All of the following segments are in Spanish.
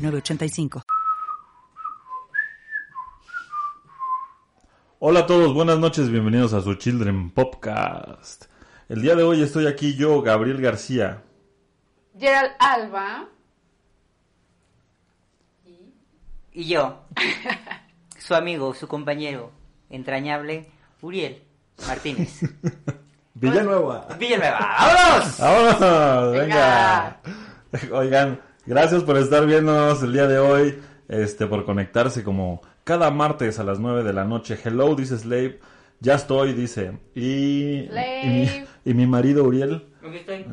906985. Hola a todos, buenas noches, bienvenidos a su Children Podcast. El día de hoy estoy aquí yo, Gabriel García. Gerald Alba. Y yo, su amigo, su compañero entrañable, Uriel Martínez. Villanueva. Villanueva, ¡vámonos! ¡Vámonos! Venga. Oigan, gracias por estar viéndonos el día de hoy, este, por conectarse como cada martes a las 9 de la noche. Hello, dice Slave. Ya estoy, dice. Y, y, mi, y mi marido Uriel. Aquí estoy.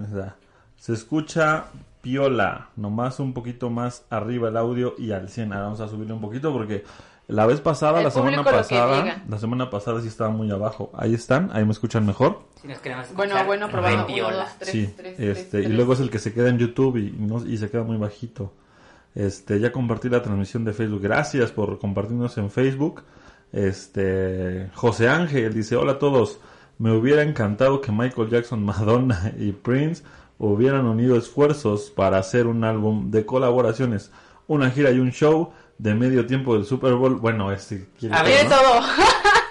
se escucha piola, nomás un poquito más arriba el audio y al 100. Ahora vamos a subirle un poquito porque la vez pasada, El la semana pasada, la semana pasada sí estaba muy abajo. Ahí están, ahí me escuchan mejor. Si nos queremos Bueno, escuchar, bueno, probando. Uno, dos, tres, sí, tres, este, tres, y luego es el que se queda en YouTube y, no, y se queda muy bajito. Este, ya compartí la transmisión de Facebook. Gracias por compartirnos en Facebook. Este, José Ángel dice, hola a todos. Me hubiera encantado que Michael Jackson, Madonna y Prince hubieran unido esfuerzos para hacer un álbum de colaboraciones, una gira y un show de medio tiempo del Super Bowl. Bueno, este quiere A todo, ver, Tiene ¿no? todo.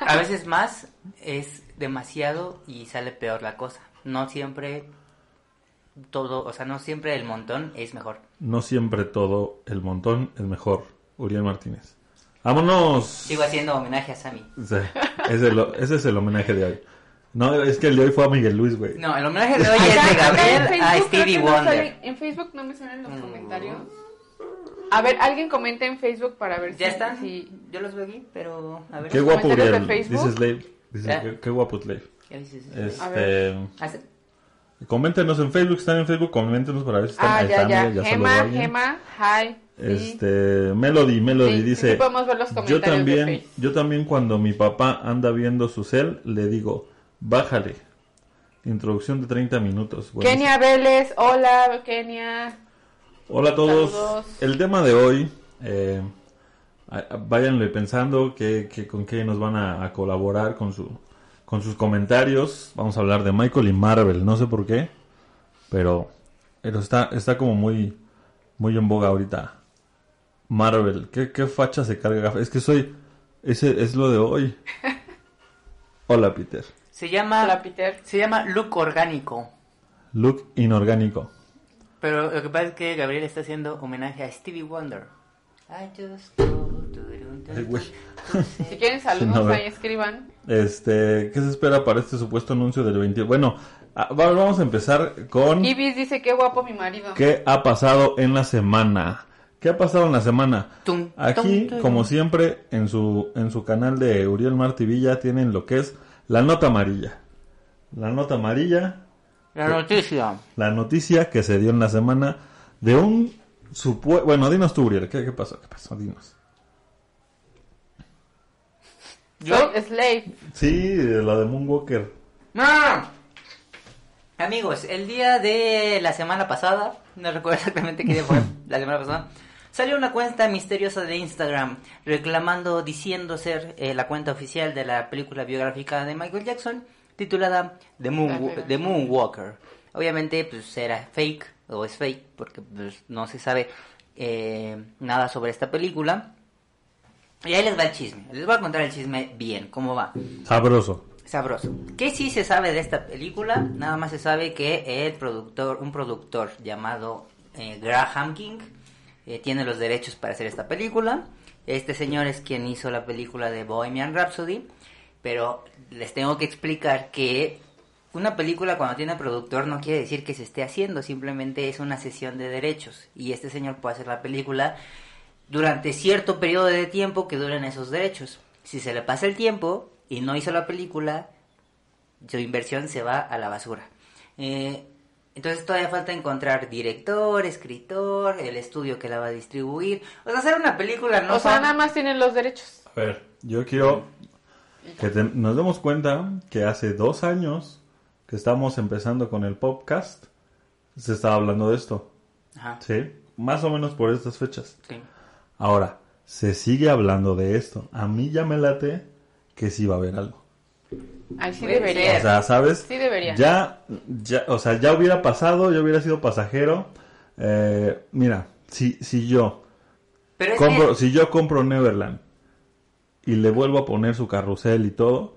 A veces más es demasiado y sale peor la cosa. No siempre todo, o sea, no siempre el montón es mejor. No siempre todo el montón es mejor. Uriel Martínez. ¡Vámonos! Sigo haciendo homenaje a Sammy. Sí, ese, es lo- ese es el homenaje de hoy. No, es que el de hoy fue a Miguel Luis, güey. No, el homenaje de hoy es de Gabriel a Stevie Wonder. en Facebook no me salen los comentarios. A ver, alguien comenta en Facebook para ver ¿Ya si... están? si- Yo los veo aquí, pero a ver. Qué guapo de Uriel. Dice Slave. Dice, ¿Eh? qué, guapo Slave. ¿Qué dices? A Este, Hace- coméntenos en Facebook, están en Facebook, coméntenos para ver si están Ah, ahí ya, está, ya. mira, saludó a Gema. Gema, hi. sí. Este, Melody, Melody Sí, dice, sí podemos ver los yo comentarios de también, Face. yo también cuando mi papá anda viendo su cel, le digo, bájale. Introducción de 30 minutos. Bueno, Kenia Vélez, hola, Kenia. Hola a todos. Saludos. El tema de hoy, eh, váyanle pensando que, que- con qué nos van a, a colaborar con su con sus comentarios. Vamos a hablar de Michael y Marvel, no sé por qué, pero, pero está, está como muy, muy en boga ahorita. Marvel, ¿qué, qué facha se carga? Es que soy, ese es lo de hoy. Hola Peter. Se llama, Hola, Peter. se llama Look Orgánico. Look inorgánico. Pero lo que pasa es que Gabriel está haciendo homenaje a Stevie Wonder. I just go to the- Ay, güey. Si quieren saludos, No, ahí escriban. Este, ¿qué se espera para este supuesto anuncio del 20? Bueno, ah, va- vamos a empezar con Ibis dice, qué guapo mi marido. qué ha pasado en la semana. ¿Qué ha pasado en la semana? Tum, Aquí, tum, tum. como siempre, en su en su canal de Uriel Martivilla tienen lo que es la nota amarilla. La nota amarilla, La noticia. la noticia que se dio en la semana de un supuesto... Bueno, dinos tú, Uriel, ¿qué, qué pasó? ¿Qué pasó? Dinos. ¿Yo? Soy Slave. Sí, la de Moonwalker. ¡No! Amigos, el día de la semana pasada, no recuerdo exactamente qué día fue, la semana pasada, salió una cuenta misteriosa de Instagram reclamando, diciendo ser eh, la cuenta oficial de la película biográfica de Michael Jackson, titulada The, Moon, The Moonwalker. Obviamente, pues era fake, o es fake, porque pues, no se sabe eh, nada sobre esta película. Y ahí les va el chisme, les voy a contar el chisme bien, cómo va. Sabroso. Sabroso. ¿Qué sí se sabe de esta película? Nada más se sabe que el productor, un productor llamado eh, Graham King, eh, tiene los derechos para hacer esta película. Este señor es quien hizo la película de Bohemian Rhapsody, pero les tengo que explicar que una película cuando tiene productor no quiere decir que se esté haciendo, simplemente es una sesión de derechos y este señor puede hacer la película durante cierto periodo de tiempo que duren esos derechos. Si se le pasa el tiempo y no hizo la película, su inversión se va a la basura. Eh, Entonces todavía falta encontrar director, escritor, el estudio que la va a distribuir. O sea, hacer una película no o sea, son- nada más tienen los derechos. A ver, yo quiero que te- nos demos cuenta que hace dos años que estamos empezando con el podcast, se estaba hablando de esto. Ajá, ¿Sí? Más o menos por estas fechas. sí. Ahora, se sigue hablando de esto. A mí ya me late que sí va a haber algo. Ay, sí debería. O sea, ¿sabes? Sí debería. Ya, ya, o sea, ya hubiera pasado, yo hubiera sido pasajero. Eh, mira, si, si yo Pero compro, que- si yo compro Neverland y le vuelvo a poner su carrusel y todo,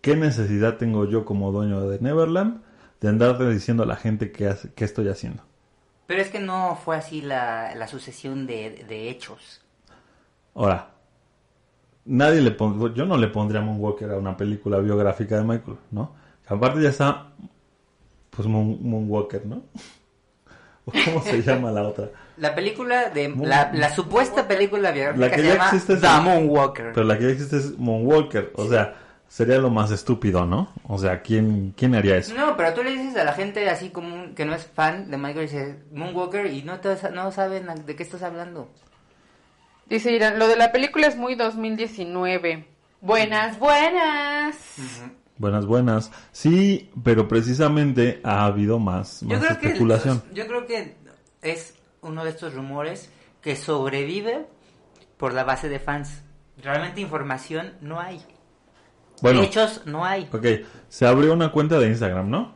¿qué necesidad tengo yo como dueño de Neverland de andarle diciendo a la gente qué, hace- qué estoy haciendo? Pero es que no fue así la, la sucesión de, de hechos. Ahora, nadie le pon- yo no le pondría a Moonwalker a una película biográfica de Michael, ¿no? Aparte ya está, pues Moon- Moonwalker, ¿no? ¿O ¿Cómo se llama la otra? La película de... Moon- La, la supuesta película biográfica La que se ya llama existe es- The Moonwalker. Pero la que ya existe es Moonwalker, o sea, sería lo más estúpido, ¿no? O sea, ¿quién, quién haría eso? No, pero tú le dices a la gente así como un- que no es fan de Michael, dice Moonwalker y no, te- no saben de qué estás hablando. Dice Irán, lo de la película es muy 2019. Buenas, buenas. Buenas, buenas. Sí, pero precisamente ha habido más, Yo más que, especulación. yo creo que es uno de estos rumores que sobrevive por la base de fans. Realmente información no hay. Bueno, Hechos no hay. ok, se abrió una cuenta de Instagram, ¿no?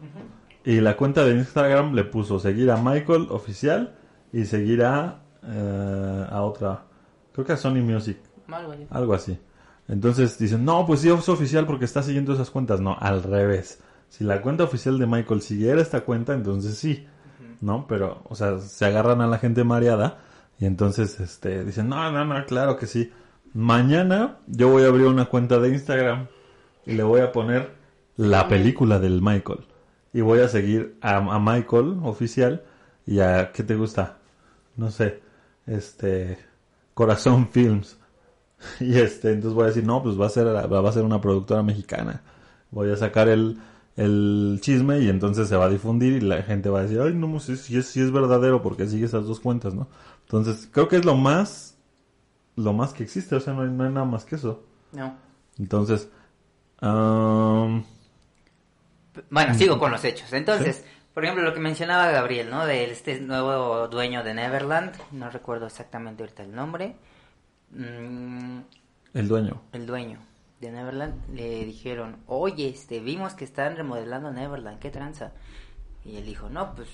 Y la cuenta de Instagram le puso seguir a Michael oficial y seguir a, eh, a otra, creo que a Sony Music, Algo así. algo así. Entonces dicen, no, pues sí es oficial porque está siguiendo esas cuentas. No, al revés. Si la cuenta oficial de Michael siguiera esta cuenta, entonces sí. ¿No? Pero, o sea, se agarran a la gente mareada y entonces este, dicen, no, no, no, claro que sí. Mañana yo voy a abrir una cuenta de Instagram y le voy a poner la película del Michael. Y voy a seguir a, a Michael oficial y a, ¿qué te gusta? No sé, este, Corazón Films. Y este, entonces voy a decir, no, pues va a ser, va a ser una productora mexicana. Voy a sacar el, el chisme y entonces se va a difundir y la gente va a decir, ay, no, pues sí, sí es, sí es verdadero porque sigue esas dos cuentas, ¿no? Entonces, creo que es lo más, lo más que existe, o sea, no hay, no hay nada más que eso. No. Entonces, am, Bueno, sigo con los hechos. Entonces, por ejemplo, lo que mencionaba Gabriel, ¿no? De este nuevo dueño de Neverland. No recuerdo exactamente ahorita el nombre. Mm, el dueño. el dueño de Neverland le dijeron, oye, este, vimos que están remodelando Neverland, ¿qué tranza? Y él dijo, no, pues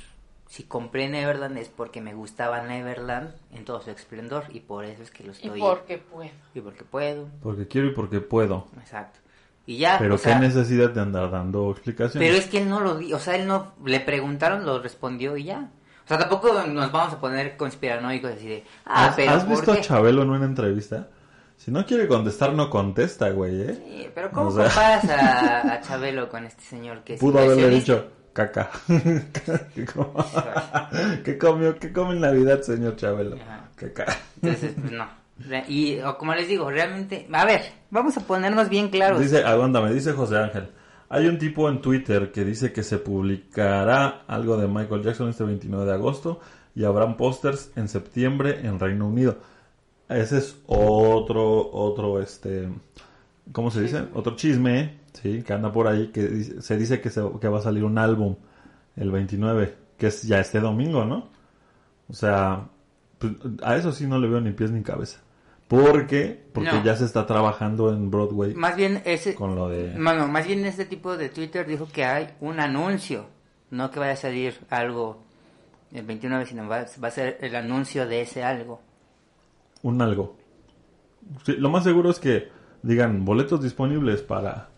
si compré Neverland es porque me gustaba Neverland en todo su esplendor y por eso es que lo Y estoy... porque puedo. y porque puedo, Porque quiero y porque puedo. exacto. Y ya, Pero o sea, qué necesidad de andar dando explicaciones. pero es que él no lo o sea, él no, le preguntaron, lo respondió y ya. O sea, tampoco nos vamos a poner conspiranoicos así de, ah, ¿Has, pero has ¿por visto qué? a Chabelo en una entrevista? Si no quiere contestar, no contesta, güey, ¿eh? Sí, pero ¿cómo O sea- comparas a, a Chabelo con este señor que es Pudo haberle dicho caca. ¿Qué, com- ¿Qué comió? ¿Qué come en Navidad, señor Chabelo? Ajá. Caca. Entonces, pues no. Y o como les digo, realmente, a ver, vamos a ponernos bien claros. Dice, aguántame, dice José Ángel. Hay un tipo en Twitter que dice que se publicará algo de Michael Jackson este 29 de agosto y habrán pósters en septiembre en Reino Unido. Ese es otro, otro, este, ¿cómo se dice? Otro chisme, sí, que anda por ahí, que dice- se dice que, se, que va a salir un álbum el 29, que es ya este domingo, ¿no? O sea, pues, a eso sí no le veo ni pies ni cabeza. Porque No. ya se está trabajando en Broadway Más bien ese, con lo de... bueno, más bien este tipo de Twitter dijo que hay un anuncio, no que vaya a salir algo el 29, sino va, va a ser el anuncio de ese algo. un algo. Sí, lo más seguro es que digan boletos disponibles para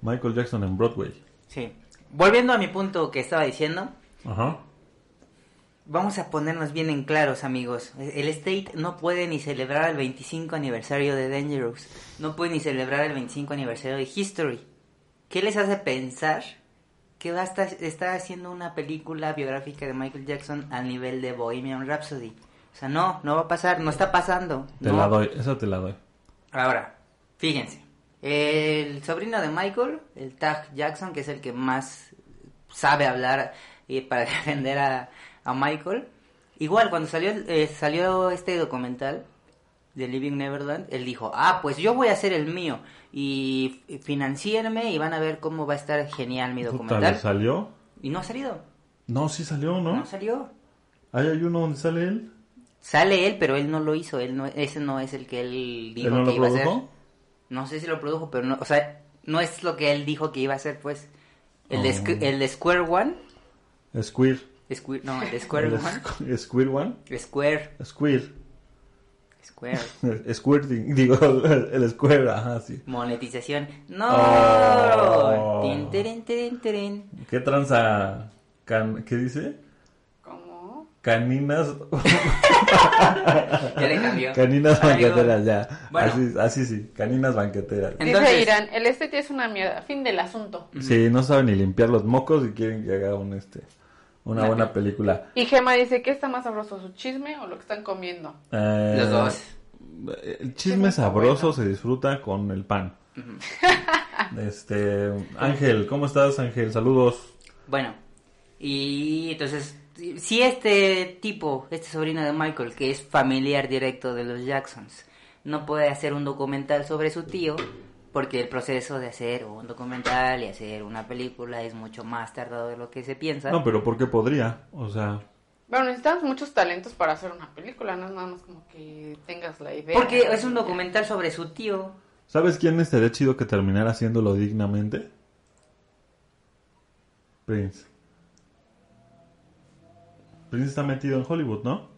Michael Jackson en Broadway. Sí. Volviendo a mi punto que estaba diciendo, Ajá. Vamos a ponernos bien en claros, amigos. El State no puede ni celebrar el 25 aniversario de Dangerous. No puede ni celebrar el 25 aniversario de History. ¿Qué les hace pensar que va a estar, está haciendo una película biográfica de Michael Jackson al nivel de Bohemian Rhapsody? O sea, no, no va a pasar, no está pasando. Te no. la doy, esa te la doy. Ahora, fíjense. El sobrino de Michael, el Tag Jackson, que es el que más sabe hablar eh, para defender a, a Michael. Igual, cuando salió, eh, salió este documental de Living Neverland, él dijo, ah, pues yo voy a hacer el mío y financiarme y van a ver cómo va a estar genial mi Puta, ¿le documental. salió? Y no ha salido, No, sí salió, ¿no? no salió. ¿Ahí hay uno donde sale él? Sale él, pero él no lo hizo, él no, ese no es el que él dijo ¿Él no que lo iba a hacer. produjo? No sé si lo produjo, pero no, o sea, no es lo que él dijo que iba a hacer, pues. El, Oh. Squ- el de Square One, Squir. Square, no, el de Square One, Squ- Squir One. Square. Square, Squirting. Digo, el, el Square, ajá, sí. monetización. No, Oh. Tin. ¿Qué tranza? Can- ¿Qué dice? ¿Cómo? Caninas. Ya le cambió. Caninas Amigo. banqueteras, ya. Bueno. Así, así sí, caninas banqueteras. Entonces- Dice Irán, el este es una mierda. Fin del asunto. Sí, no saben ni limpiar los mocos y quieren que haga un este una buena película. Y Gema dice, ¿qué está más sabroso, su chisme o lo que están comiendo? Eh, Los dos. El chisme sabroso se disfruta con el pan. Este, Ángel, ¿cómo estás, Ángel? Saludos. Bueno, y entonces, si este tipo, este sobrino de Michael, que es familiar directo de los Jacksons, no puede hacer un documental sobre su tío, porque el proceso de hacer un documental y hacer una película es mucho más tardado de lo que se piensa. No, pero ¿por qué podría? O sea, Bueno, necesitamos muchos talentos para hacer una película, no es nada más como que tengas la idea. Porque es un documental sobre su tío. ¿sabes quién estaría chido que terminara haciéndolo dignamente? Prince. Prince está metido en Hollywood, ¿no?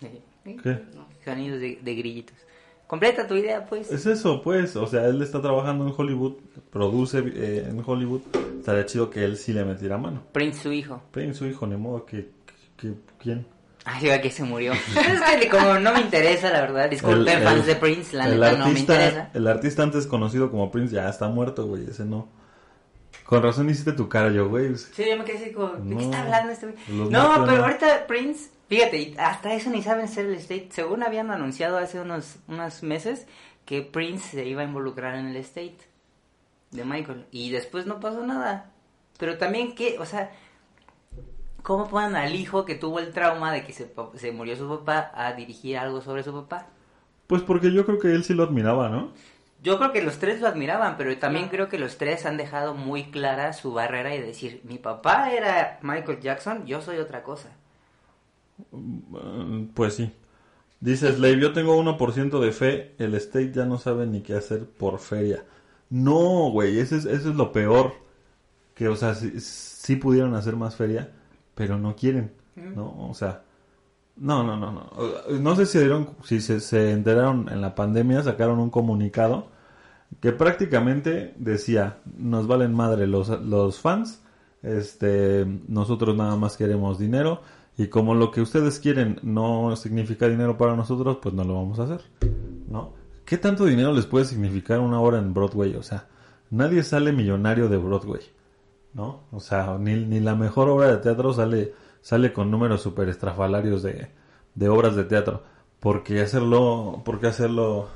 ¿Qué? Sonidos de, de grillitos. Completa tu idea, pues. Es eso, pues. O sea, él está trabajando en Hollywood, produce eh, en Hollywood. Estaría chido que él sí le metiera mano. Prince, su hijo. Prince, su hijo, ni modo que, que- ¿Quién? Ay, diga que se murió. es que como no me interesa, la verdad. Disculpen, El- fans el- de Prince, la neta no me interesa. artista, el artista antes conocido como Prince ya está muerto, güey. Ese no. Con razón hiciste tu cara, yo, güey. Sí, yo me quedé así como, ¿de No, qué está hablando este güey? No, pero ahorita Prince, fíjate, y hasta eso ni saben ser el state. Según habían anunciado hace unos, unos meses que Prince se iba a involucrar en el state de Michael. Y después no pasó nada. Pero también que, o sea, ¿cómo ponen al hijo que tuvo el trauma de que se, se murió su papá a dirigir algo sobre su papá? Pues porque yo creo que él sí lo admiraba, ¿no? Yo creo que los tres lo admiraban, pero también creo que los tres han dejado muy clara su barrera y decir, mi papá era Michael Jackson, yo soy otra cosa. Mm, Pues sí. Dice Slave, yo tengo 1% de fe, el state ya no sabe ni qué hacer por feria. No, güey, eso es, eso es lo peor. Que, o sea, sí, sí pudieron hacer más feria, pero no quieren, ¿no? O sea, no, no, no, no. No sé si, dieron, si se, se enteraron en la pandemia, sacaron un comunicado que prácticamente decía, nos valen madre los, los fans, este, nosotros nada más queremos dinero y como lo que ustedes quieren no significa dinero para nosotros, pues no lo vamos a hacer, ¿no? ¿Qué tanto dinero les puede significar una hora en Broadway? O sea, nadie sale millonario de Broadway, ¿no? O sea, ni, ni la mejor obra de teatro sale, sale con números super estrafalarios de, de obras de teatro. ¿Por qué hacerlo, por qué hacerlo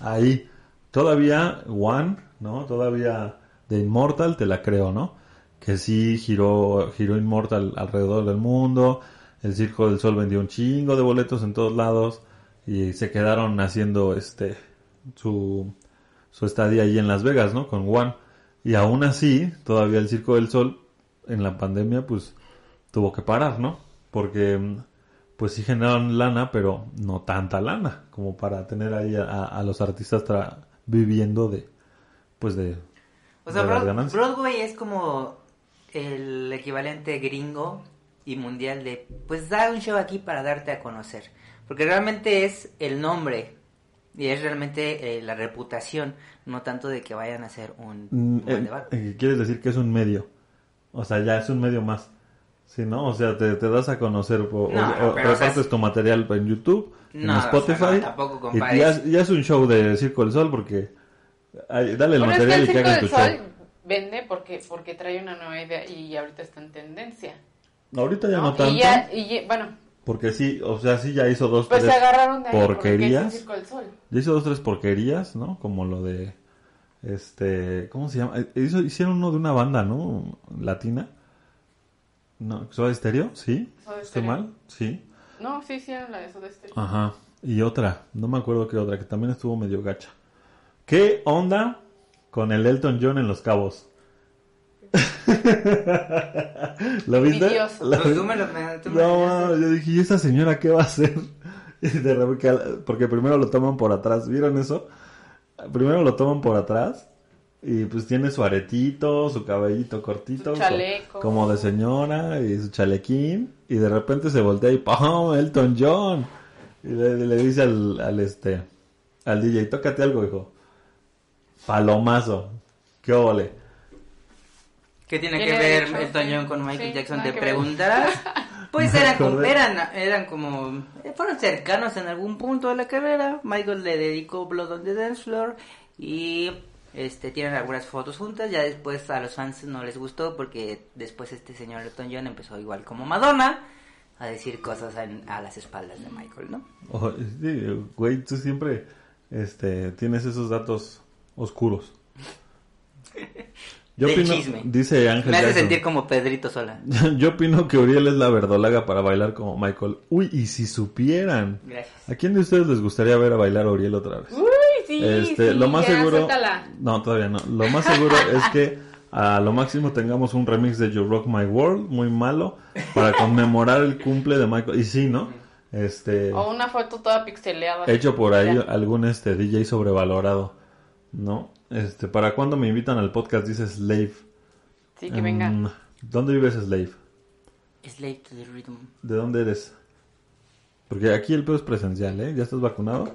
ahí? Todavía One, ¿no? Todavía de Immortal te la creo, ¿no? Que sí giró, giró Immortal alrededor del mundo. El Circo del Sol vendió un chingo de boletos en todos lados. Y se quedaron haciendo este su, su estadía ahí en Las Vegas, ¿no? Con One. Y aún así, todavía el Circo del Sol en la pandemia, pues tuvo que parar, ¿no? Porque pues sí generaron lana, pero no tanta lana como para tener ahí a, a los artistas tra- viviendo de, pues de, O sea. Broadway es como el equivalente gringo y mundial de, pues da un show aquí para darte a conocer. Porque realmente es el nombre y es realmente eh, la reputación, no tanto de que vayan a hacer un, Mm, buen eh, debate. eh, quieres decir que es un medio. O sea, ya es un medio más. Sí, ¿no? O sea, te, te das a conocer o, No, o o sea, repartes tu material en YouTube, en No, o sea, Spotify. no, tampoco y ya, es- ya es un show de Circo del Sol porque... ay, dale el Bueno, es que material el y que Circo hagan del tu Sol show. vende porque, porque trae una nueva idea y ahorita está en tendencia. Ahorita ya no, ¿no? tanto. Y ya, y ya- bueno, Porque sí, o sea, sí ya hizo dos, pues se tres agarraron de ahí porque el porquerías. Sol. Ya hizo dos, tres porquerías, ¿no? Como lo de Este, ¿cómo se llama? Eh, hizo- hicieron uno de una banda, ¿no? Latina. No, ¿Soda Stereo? ¿Sí? Soda ¿Estoy mal? Sí. No, sí, sí, era la de Soda Stereo. Ajá. Y otra, no me acuerdo qué otra, que también estuvo medio gacha. ¿Qué onda con el Elton John en Los Cabos? ¿Lo viste? Envidioso. ¿Lo Pues vi- tú me lo- tú me No, lo- yo dije, ¿y esa señora qué va a hacer? Y de repente, porque primero lo toman por atrás, ¿vieron eso? Primero lo toman por atrás y pues tiene su aretito, su cabellito cortito, Su chaleco. co- como de señora y su chalequín y de repente se voltea y ¡pam! Elton John y le, le dice al, al este al DJ, tócate algo, hijo. Palomazo. ¿Qué ole? ¿Qué tiene Tiene que ver sí. John con Michael Sí, Jackson? Te preguntarás. Pues eran como, eran, eran como, eh, fueron cercanos en algún punto de la carrera. Michael le dedicó Blood on the Dance Floor y este tienen algunas fotos juntas. Ya después a los fans no les gustó porque después este señor Elton John empezó igual como Madonna a decir cosas en- a las espaldas de Michael, ¿no? Oh, sí, güey, tú siempre este, tienes esos datos oscuros. Yo opino, chisme. dice Ángel Me hace Jackson, sentir como Pedrito Sola. Yo opino que Uriel es la verdolaga para bailar como Michael. Uy, y si supieran. Gracias. ¿A quién de ustedes les gustaría ver a bailar a Uriel otra vez? Uy, sí, Este, sí, lo más ya, seguro. suéltala. No, todavía no. Lo más seguro es que a lo máximo tengamos un remix de You Rock My World, muy malo, para conmemorar el cumple de Michael. Y sí, ¿no? Este. O una foto toda pixeleada. hecho por ahí Ya. algún este DJ sobrevalorado, ¿no? Este, ¿para cuándo me invitan al podcast? Dice Slave. Sí, que venga. Mm, ¿Dónde vives, Slave? Slave to the rhythm. ¿De dónde eres? Porque aquí el pedo es presencial, ¿eh? ¿Ya estás vacunado?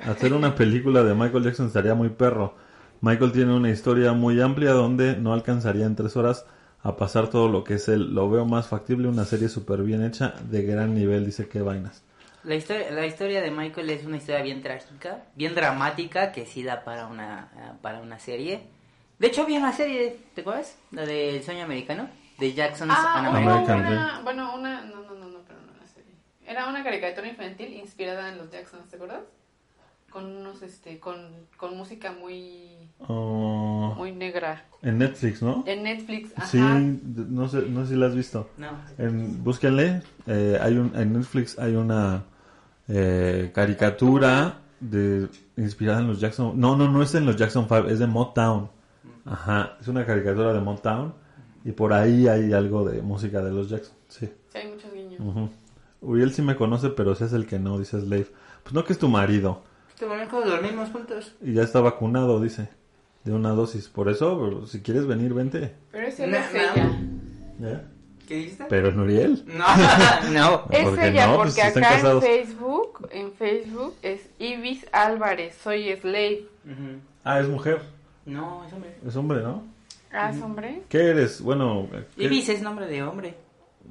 Hacer una película de Michael Jackson estaría muy perro. Michael tiene una historia muy amplia donde no alcanzaría en tres horas a pasar todo lo que es él. Lo veo más factible, una serie súper bien hecha, de gran nivel, dice que vainas. La historia, la historia de Michael es una historia bien trágica, bien dramática, que sí da para una, eh, para una serie. De hecho, había una serie, ¿te acuerdas? La del sueño americano, de Jackson's Ah, an American. American una, bueno, una, no, no, no, no, pero no una serie. Era una caricatura infantil inspirada en los Jacksons, ¿te acuerdas? Con unos, este, con, con música muy, Oh, muy negra. en Netflix, ¿no? En Netflix, ajá. Sí, d- no sé, no sé si la has visto. No, En, búsquenle, eh, hay un, en Netflix hay una eh, caricatura de inspirada en los Jackson. No, no, no es en los Jackson 5, es de Motown. Ajá, es una caricatura de Motown y por ahí hay algo de música de los Jackson. Sí. Sí, hay muchos guiños. Ujú. Uriel sí me conoce, pero ese es el que no, dice Slave. Pues no que es tu marido este momento dormimos juntos. y ya está vacunado, dice, de una dosis. Por eso, si quieres venir, vente. Pero ese No, no es no. ella. ¿Ya? ¿Qué dijiste? Pero es Nuriel. No, no. Es ¿Por qué ella, no? porque Pues acá casados. en Facebook, en Facebook es Ibis Álvarez, soy Slave. Ujú. Ah, es mujer. No, es hombre. Es hombre, ¿no? Ah, ¿es hombre? ¿Qué eres? Bueno, ¿qué- Ibis es nombre de hombre.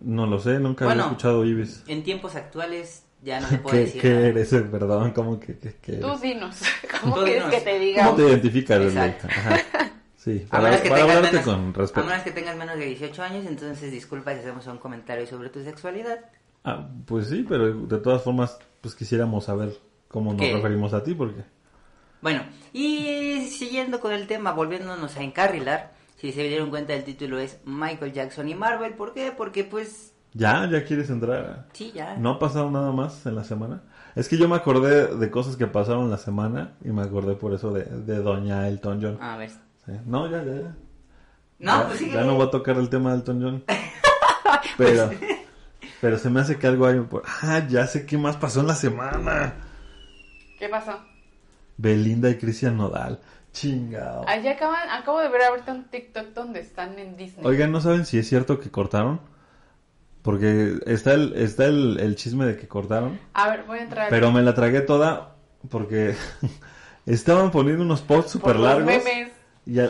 no lo sé, nunca Bueno. había escuchado Ibis. En tiempos actuales ya no se puede ¿Qué, decir qué nada. eres? Perdón, ¿cómo que, que- que Tú eres? dinos. ¿Cómo Tú quieres dinos. que te diga? ¿Cómo te identificas? Ajá. Sí, A para, menos que para hablarte menos- con A respeto. menos que tengas menos de 18 años, entonces disculpa si hacemos un comentario sobre tu sexualidad. Ah, pues sí, pero de todas formas, pues quisiéramos saber cómo nos ¿Qué? referimos a ti, porque... Bueno, y siguiendo con el tema, volviéndonos a encarrilar, si se dieron cuenta el título es Michael Jackson y Marvel, ¿por qué? Porque pues, ¿Ya? ¿Ya quieres entrar? sí, ya. ¿No ha pasado nada más en la semana? Es que yo me acordé de cosas que pasaron la semana y me acordé por eso de, de Doña Elton John. A ver. Sí. No, ya, ya, ya. No, ya, pues ya síguele. no voy a tocar el tema de Elton John. Pero, pero se me hace que algo hay por... Ah, ya sé qué más pasó en la semana. ¿Qué pasó? Belinda y Cristian Nodal. Chingado. Allá acaban, acabo de ver ahorita un TikTok donde están en Disney. Oigan, ¿no saben si es cierto que cortaron? Porque está el, está el, el chisme de que cortaron. A ver, voy a entrar. Pero me la tragué toda porque estaban poniendo unos posts Por los largos. memes.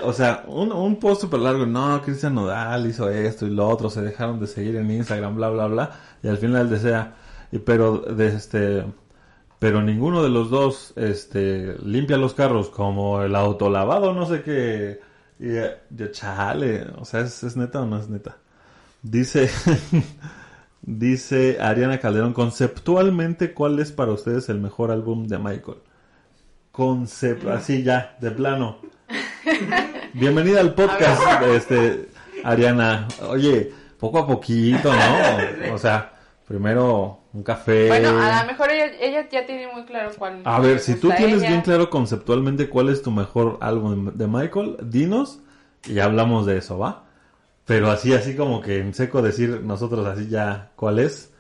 O sea, un, un post super largo, no, Cristian Nodal hizo esto y lo otro, se dejaron de seguir en Instagram, bla, bla, bla, y al final desea, pero, de este, pero ninguno de los dos, este, limpia los carros como el autolavado, no sé qué, y eh, yo, chale, o sea, ¿es, es neta o no es neta? Dice, dice Ariana Calderón, conceptualmente, ¿cuál es para ustedes el mejor álbum de Michael? Concept, así ya, de plano. Bienvenida al podcast, este, Ariana. Oye, poco a poquito, ¿no? O sea, primero un café. Bueno, a lo mejor ella, ella ya tiene muy claro cuál. A ver, si tú tienes ella. bien claro conceptualmente cuál es tu mejor álbum de Michael, dinos y ya hablamos de eso, ¿va? Pero así, así como que en seco decir nosotros así ya cuál es,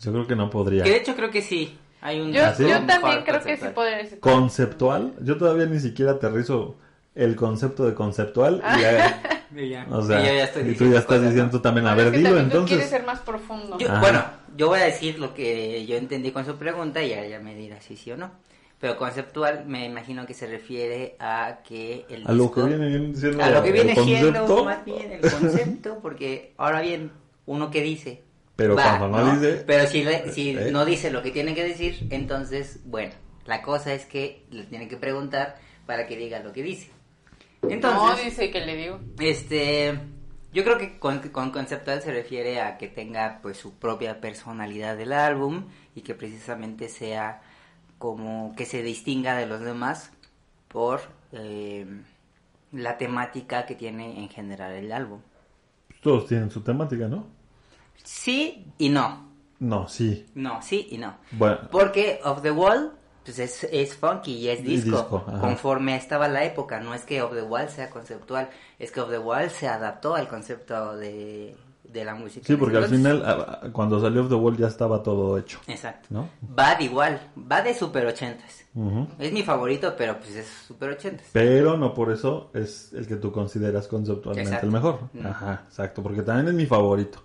yo creo que no podría. Que de hecho creo que sí. Hay un Yo, yo también creo que sí podría decir. Conceptual, yo todavía ni siquiera aterrizo el concepto de conceptual y ya, Y ya. o sea, Y yo ya estoy y tú diciendo ya estás cosas, diciendo ¿no? tú también, a ver, dilo tú entonces. ser más profundo. Yo- bueno, yo voy a decir lo que yo entendí con su pregunta y ella me dirá si sí o no. Pero conceptual me imagino que se refiere a que el A lo que viene siendo a lo que el viene siendo concepto, más bien el concepto, porque ahora bien, uno que dice. pero va, cuando no, dice, Pero si, le- si ¿Eh? no dice lo que tiene que decir, entonces, bueno, la cosa es que le tiene que preguntar para que diga lo que dice. Entonces, no, dice que le digo. este, yo creo que con, con conceptual se refiere a que tenga pues su propia personalidad del álbum y que precisamente sea como que se distinga de los demás por eh, la temática que tiene en general el álbum. todos tienen su temática, ¿no? Sí y no. No, sí. No, sí y no. Bueno, Porque Off the Wall pues es, es funky y es disco, conforme estaba la época. No es que Off the Wall sea conceptual, es que Off the Wall se adaptó al concepto de, de la música. sí, porque al final, cuando salió Off the Wall ya estaba todo hecho, Exacto. ¿no? Bad igual, Bad es super ochentas. Ujú. Es mi favorito, pero pues es super ochentas. Pero no por eso es el que tú consideras conceptualmente Exacto. el mejor. Ajá, exacto, porque también es mi favorito.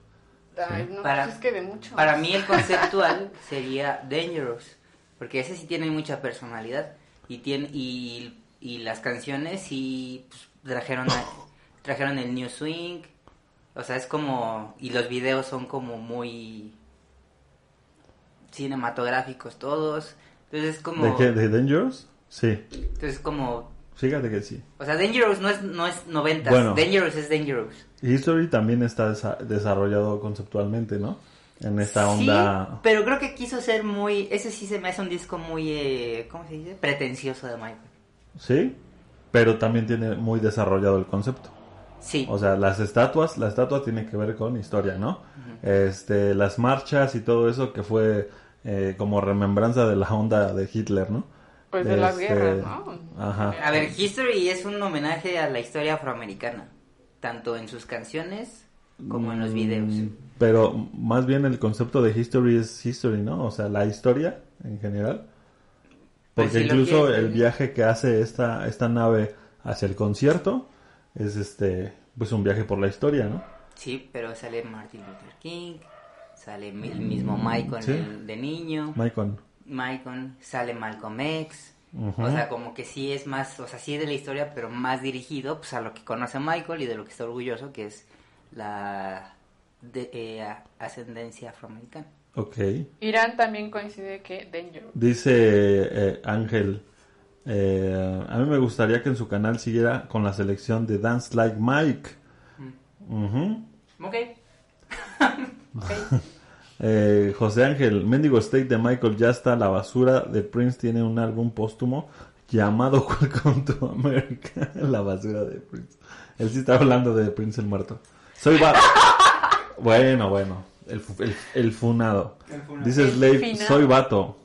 Ay, no, Para- pues es que de mucho. Para mí el conceptual sería Dangerous, porque ese sí tiene mucha personalidad y tiene y, y las canciones sí pues, trajeron a- trajeron el new swing, o sea es como y los videos son como muy cinematográficos todos, entonces es como ¿De qué? ¿De Dangerous? Sí, entonces como fíjate que sí. o sea Dangerous no es no es noventas, Bueno. Dangerous es Dangerous. History también está desa- desarrollado conceptualmente, ¿no? En esta Sí, onda... pero creo que quiso ser muy ese sí se me hace un disco muy eh, ¿cómo se dice? pretencioso de Michael. Sí, pero también tiene muy desarrollado el concepto. Sí. O sea, las estatuas, la estatua tiene que ver con historia, ¿no? Este, las marchas y todo eso que fue eh, como remembranza de la onda de Hitler, ¿no? Pues de las Este, guerras, ¿no? Ajá. A ver, History es un homenaje a la historia afroamericana, tanto en sus canciones como en los videos. Mm, Pero más bien el concepto de history es history, ¿no? O sea, la historia en general. Pues Porque si lo incluso quieres el viaje que hace esta, esta nave hacia el concierto es este pues un viaje por la historia, ¿no? Sí, pero sale Martin Luther King, sale el mismo Michael Sí. de, de niño, Michael. Michael, sale Malcolm X. Ujú. O sea, como que sí es más, o sea, sí es de la historia, pero más dirigido pues, a lo que conoce Michael y de lo que está orgulloso, que es la de, eh, ascendencia afroamericana. Ok. Irán también coincide que Danger. Dice eh, Ángel, eh, a mí me gustaría que en su canal siguiera con la selección de Dance Like Mike. Ujú. Ok. Eh, José Ángel, Mendigo State de Michael ya está la basura. De Prince tiene un álbum póstumo llamado Welcome to America. la basura de Prince. Él sí está hablando de Prince el muerto. Soy vato. bueno, bueno. El, el- el funado. Dice Slave, finado. soy vato.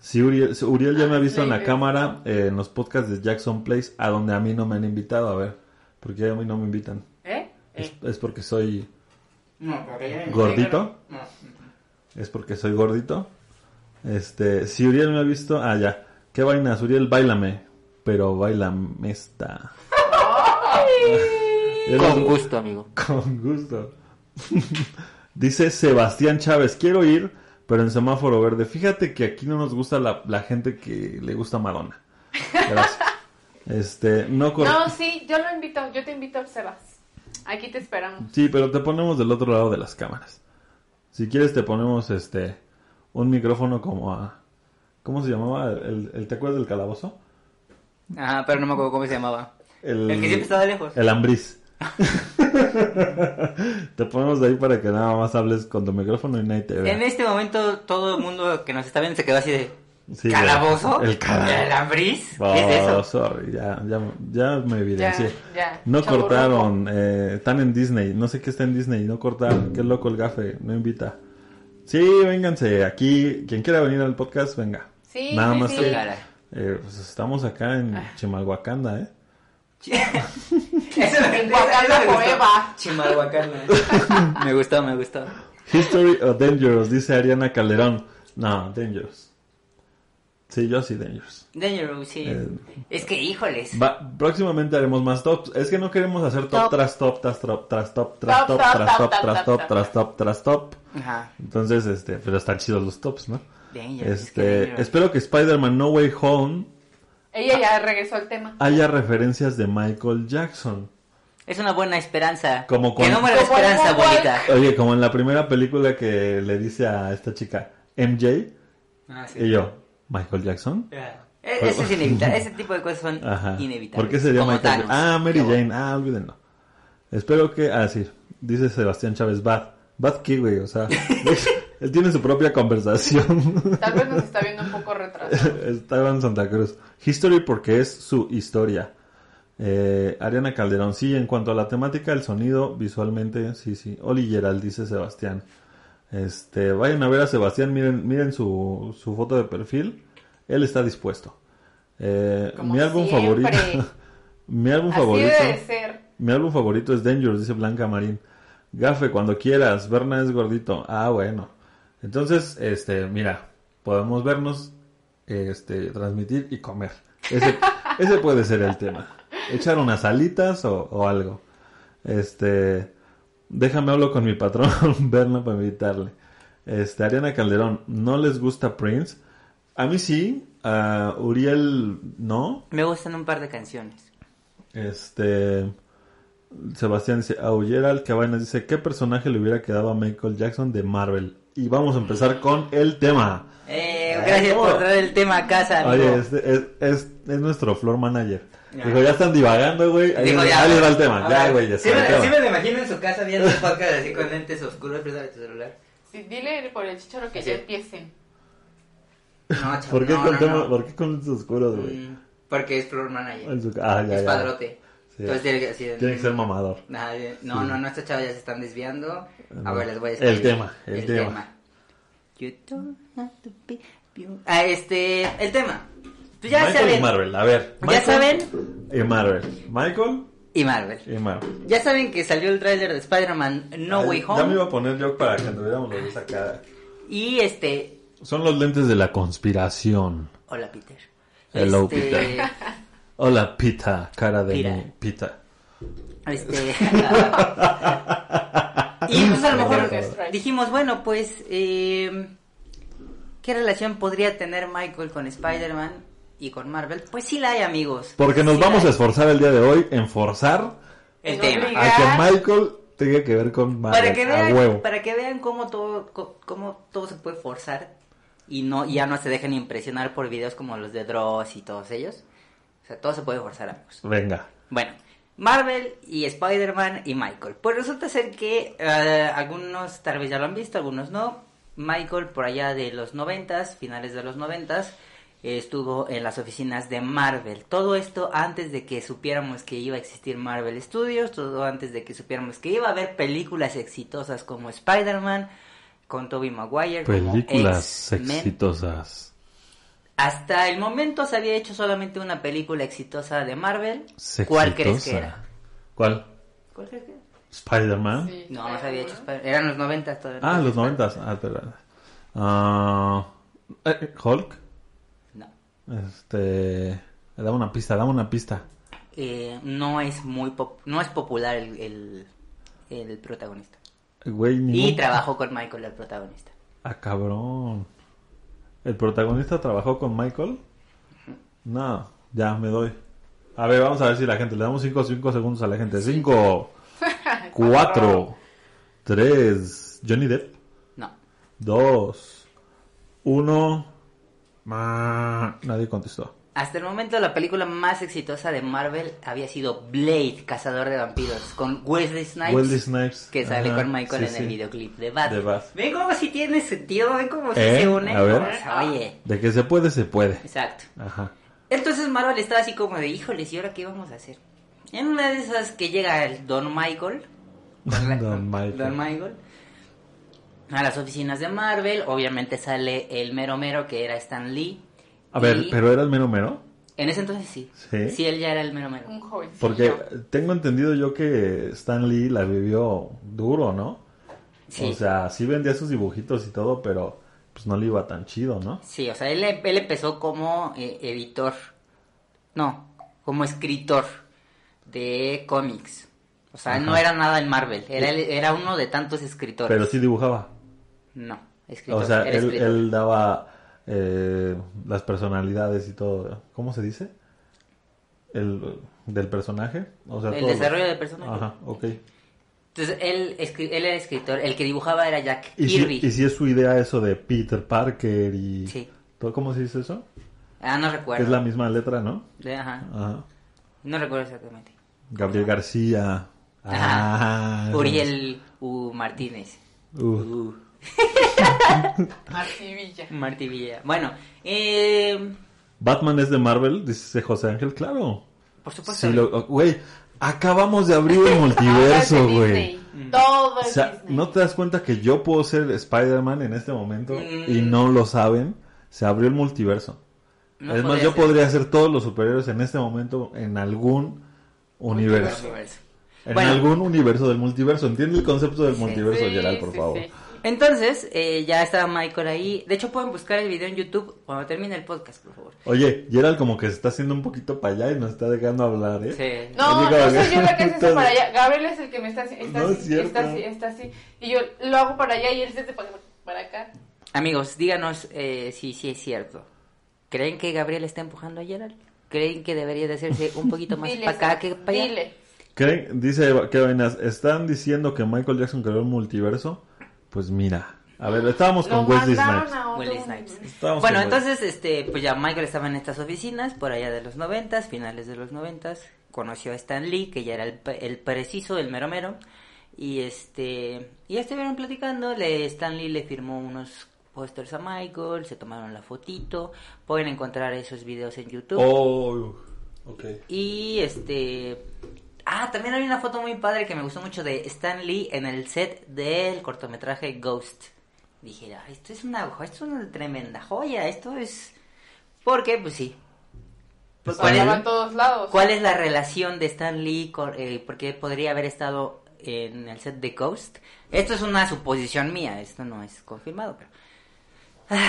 Si Uriel, si Uriel ya me ha visto en la cámara eh, en los podcasts de Jackson Place, a donde a mí no me han invitado. A ver, ¿por qué a mí no me invitan? ¿Eh? Es, es porque soy No, porque ¿Gordito? No. Es porque soy gordito. Este, si Uriel me ha visto, ah, ya. ¿Qué vainas? Uriel, bailame. Pero bailame esta. Con no- gusto, amigo. Con gusto. Dice Sebastián Chávez, quiero ir, pero en semáforo verde. Fíjate que aquí no nos gusta la, la gente que le gusta Madonna. Gracias. Este, no No, sí, yo lo invito, yo te invito, Sebas. Aquí te esperamos. Sí, pero te ponemos del otro lado de las cámaras. Si quieres te ponemos este un micrófono como a ¿Cómo se llamaba? ¿El, el, te acuerdas del calabozo? Ajá, pero no me acuerdo cómo se llamaba. El, El que siempre estaba lejos. El ambriz. te ponemos de ahí para que nada más hables con tu micrófono y nadie te vea. En este momento todo el mundo que nos está viendo se quedó así de... Sí, ¿Calabozo? El calabozo. Oh, ¿Qué es eso? sorry, ya, ya, ya me evidencié. Ya, ya. No cortaron, eh, están en Disney, no sé qué está en Disney, no cortaron, qué loco el gafe, no invita. Sí, vénganse, aquí, quien quiera venir al podcast, venga. Sí, Nada sí, más sí. que, eh, pues estamos acá en Ah. Chimalhuacanda, ¿eh? Eso eso me gustó. Me gustó, me gustó. History of Dangerous, dice Ariana Calderón. No, Dangerous. Sí, yo sí, Dangerous. Dangerous, sí. Eh. Es que, híjoles. Va, próximamente haremos más tops. Es que no queremos hacer top, Top. tras top, tras top, tras top, tras Top, tras top, tras top, tras top, tras top. Ajá. Entonces, este, pero están chidos los tops, ¿no? Dangerous. es que Este, Dangerous. espero que Spider-Man No Way Home Ella ya regresó al tema. haya referencias de Michael Jackson. Es una buena esperanza. Como Que cuando- no muera la Como esperanza, igual. bonita. Oye, como en la primera película que le dice a esta chica, MJ, Ah, sí. y yo, Michael Jackson. Ya. E- Eso es inevitable. Ese tipo de cosas son Ajá. inevitables. ¿Por qué sería Como Michael. Jackson? Ah, Mary Qué Jane. bueno. Ah, olvídenlo. Espero que. Ah, sí. Dice Sebastián Chávez, Bad. Bad qué, güey. O sea, él tiene su propia conversación. Tal vez nos está viendo un poco retrasado. Estaba en Santa Cruz. History porque es su historia. Eh, Ariana Calderón, sí, en cuanto a la temática, el sonido, visualmente, sí, sí. Oli Gerald, dice Sebastián. Este, vayan a ver a Sebastián, miren, miren su, su foto de perfil. Él está dispuesto. Eh, mi álbum siempre. favorito. mi álbum Así favorito. debe de ser. Mi álbum favorito es Dangerous, dice Blanca Marín. Gafe, cuando quieras. Berna es gordito. Ah, bueno. Entonces, este, mira, podemos vernos, este, transmitir y comer. Ese, ese puede ser el tema. Echar unas alitas o, o algo. Este, déjame hablo con mi patrón, Berna, para invitarle. Este, Ariana Calderón, ¿no les gusta Prince? A mí sí, a Uriel no. Me gustan un par de canciones. Este. Sebastián dice, a Gerald Cabañas dice, ¿qué personaje le hubiera quedado a Michael Jackson de Marvel? Y vamos a empezar con el tema. Eh, gracias ¿cómo? por traer el tema a casa, amigo. Oye, este es, es, es nuestro floor manager. Dijo, ya están divagando, güey. Ahí, ahí ya, va el tema. Ya, güey, ya sí está el me, tema. sí me lo imagino en su casa viendo el podcast así con lentes oscuros, préstame tu celular. Sí, dile por el chicharo que Así. ya empiecen. No, chavo, ¿Por, qué no, con no, tema- no. ¿Por qué con lentes oscuros, güey? Mm, Porque es floor manager. En su- Ah, ya, es ya. padrote. Sí. Entonces tiene que decir... Tiene que ser mamador. Nadie- no, Sí. no, no, estos chavos ya se están desviando. A No. ver, les voy a El escribir. tema, el tema. You don't have to be beautiful. Ah, este, el tema. Pues ya Michael saben. y Marvel, a ver. Ya Michael saben. Y Marvel. Michael Y Marvel. y Marvel. Ya saben que salió el tráiler de Spider-Man No Ay, Way Ya me Home. iba a poner yo para que anduviéramos los acá. Y este. Son los lentes de la conspiración. Hola, Peter. Hello, Este, Peter. Hola, Pita, cara de Pita. Este. y pues a lo mejor dijimos, bueno, pues. eh, ¿Qué relación podría tener Michael con Spider-Man y con Marvel? Pues sí la hay, amigos. Porque nos Sí vamos a esforzar el día de hoy en forzar El tema. a que Michael tenga que ver con Marvel. Para que a vean, huevo. para que vean cómo todo, cómo todo se puede forzar y no ya no se dejen impresionar por videos como los de Dross y todos ellos. O sea, todo se puede forzar, amigos. Venga. Bueno, Marvel y Spider-Man y Michael. Pues resulta ser que eh, algunos tal vez ya lo han visto, algunos no. Michael por allá de los noventas, finales de los noventas, estuvo en las oficinas de Marvel. Todo esto antes de que supiéramos que iba a existir Marvel Studios, todo antes de que supiéramos que iba a haber películas exitosas como Spider-Man, con Tobey Maguire, Películas exitosas. Hasta el momento se había hecho solamente una película exitosa de Marvel. ¿Cuál crees que era? ¿Cuál? ¿Cuál crees que era? Spider-Man. Sí, No, no se había hecho Spider-Man. Spider- Eran los 90 todavía. Ah, los noventas. Ah, espera. Ah, eh, Hulk. No. Este. Dame una pista, dame una pista. Eh, no es muy pop- no es popular el, el, el protagonista. Güey, Y un- trabajó con Michael el protagonista. Ah, cabrón. ¿El protagonista trabajó con Michael? No, ya me doy. A ver, vamos a ver si la gente. Le damos 5 segundos a la gente. 5, 4, 3. Johnny Depp. No. 2, 1. Nadie contestó. Hasta el momento la película más exitosa de Marvel había sido Blade, Cazador de Vampiros, con Wesley Snipes. Wesley Snipes. Que sale Ajá, con Michael sí, en el videoclip de Bat. De Bat. Ven como si tiene sentido, ven como si ¿Eh? se une. A ver. O sea, oye, De que se puede, se puede. exacto. Ajá. Entonces Marvel estaba así como de, híjoles, ¿y ahora qué vamos a hacer? En una de esas que llega el Don Michael. la- Don Michael. Don Michael. A las oficinas de Marvel. Obviamente sale el mero mero que era Stan Lee. A ver, ¿pero era el mero mero? En ese entonces sí. ¿Sí? Sí, él ya era el mero mero. Un jovencillo. Porque tengo entendido yo que Stan Lee la vivió duro, ¿no? Sí. O sea, sí vendía sus dibujitos y todo, pero pues no le iba tan chido, ¿no? Sí, o sea, él, él empezó como eh, editor. No, como escritor de cómics. O sea, no era nada en Marvel. Era, era uno de tantos escritores. Pero sí dibujaba. No, escritor. O sea, era él, escritor. él daba eh, las personalidades y todo. ¿Cómo se dice? El del personaje. O sea, El todo lo- desarrollo del personaje. Ajá, ok. Entonces, él, él era escritor. El que dibujaba era Jack ¿Y Kirby. si, y si es su idea eso de Peter Parker y... Sí. todo- ¿Cómo se dice eso? Ah, no recuerdo. es la misma letra, ¿no? De- ajá. Ajá. No recuerdo exactamente. Gabriel García. Ajá. Ah, Uriel U. Martínez. Uf. Uh. Martí Villa. Martí Villa. Bueno, eh, Batman es de Marvel, dice José Ángel, claro. por supuesto. Sí, lo- güey, acabamos de abrir el multiverso, güey. Disney. Todo O sea, Disney. ¿no te das cuenta que yo puedo ser Spider-Man en este momento Mm. y no lo saben? Se abrió el multiverso. No es más, yo ser. podría ser todos los superhéroes en este momento en algún universo. Universo. En Bueno. algún universo del multiverso. ¿Entiende el concepto del multiverso, Sí, Gerald, por sí, favor? Entonces, eh, ya estaba Michael ahí. De hecho, pueden buscar el video en YouTube cuando termine el podcast, por favor. Oye, Gerald como que se está haciendo un poquito para allá y nos está dejando hablar, ¿eh? Sí. No, no soy yo la que hace entonces- eso para allá. Gabriel es el que me está haciendo. Está No es así, cierto. está así, está así. Y yo lo hago para allá y él se hace para, para acá. Amigos, díganos eh, si sí es cierto. ¿Creen que Gabriel está empujando a Gerald? ¿Creen que debería de hacerse un poquito más para acá que para allá? Dile. ¿Creen? Dice ¿qué vainas? ¿Están diciendo que Michael Jackson creó el multiverso? Pues mira. A ver, estábamos con Wesley Snipes. Wesley. Estábamos Bueno, con entonces, este, pues ya Michael estaba en estas oficinas por allá de los noventas, finales de los noventas, conoció a Stan Lee, que ya era el, pe- el preciso, el mero mero, y este, y ya estuvieron platicando, le, Stan Lee le firmó unos pósters a Michael, se tomaron la fotito, pueden encontrar esos videos en YouTube. Oh, ok. Y este. Ah, también hay una foto muy padre que me gustó mucho de Stan Lee en el set del cortometraje Ghost. Dije, "Ah, esto es una esto es una tremenda joya, esto es. Porque, pues sí. Pues, ¿Cuál, es, todos lados. cuál es la relación de Stan Lee con. Eh, porque podría haber estado en el set de Ghost? Esto es una suposición mía, esto no es confirmado, pero. Ay,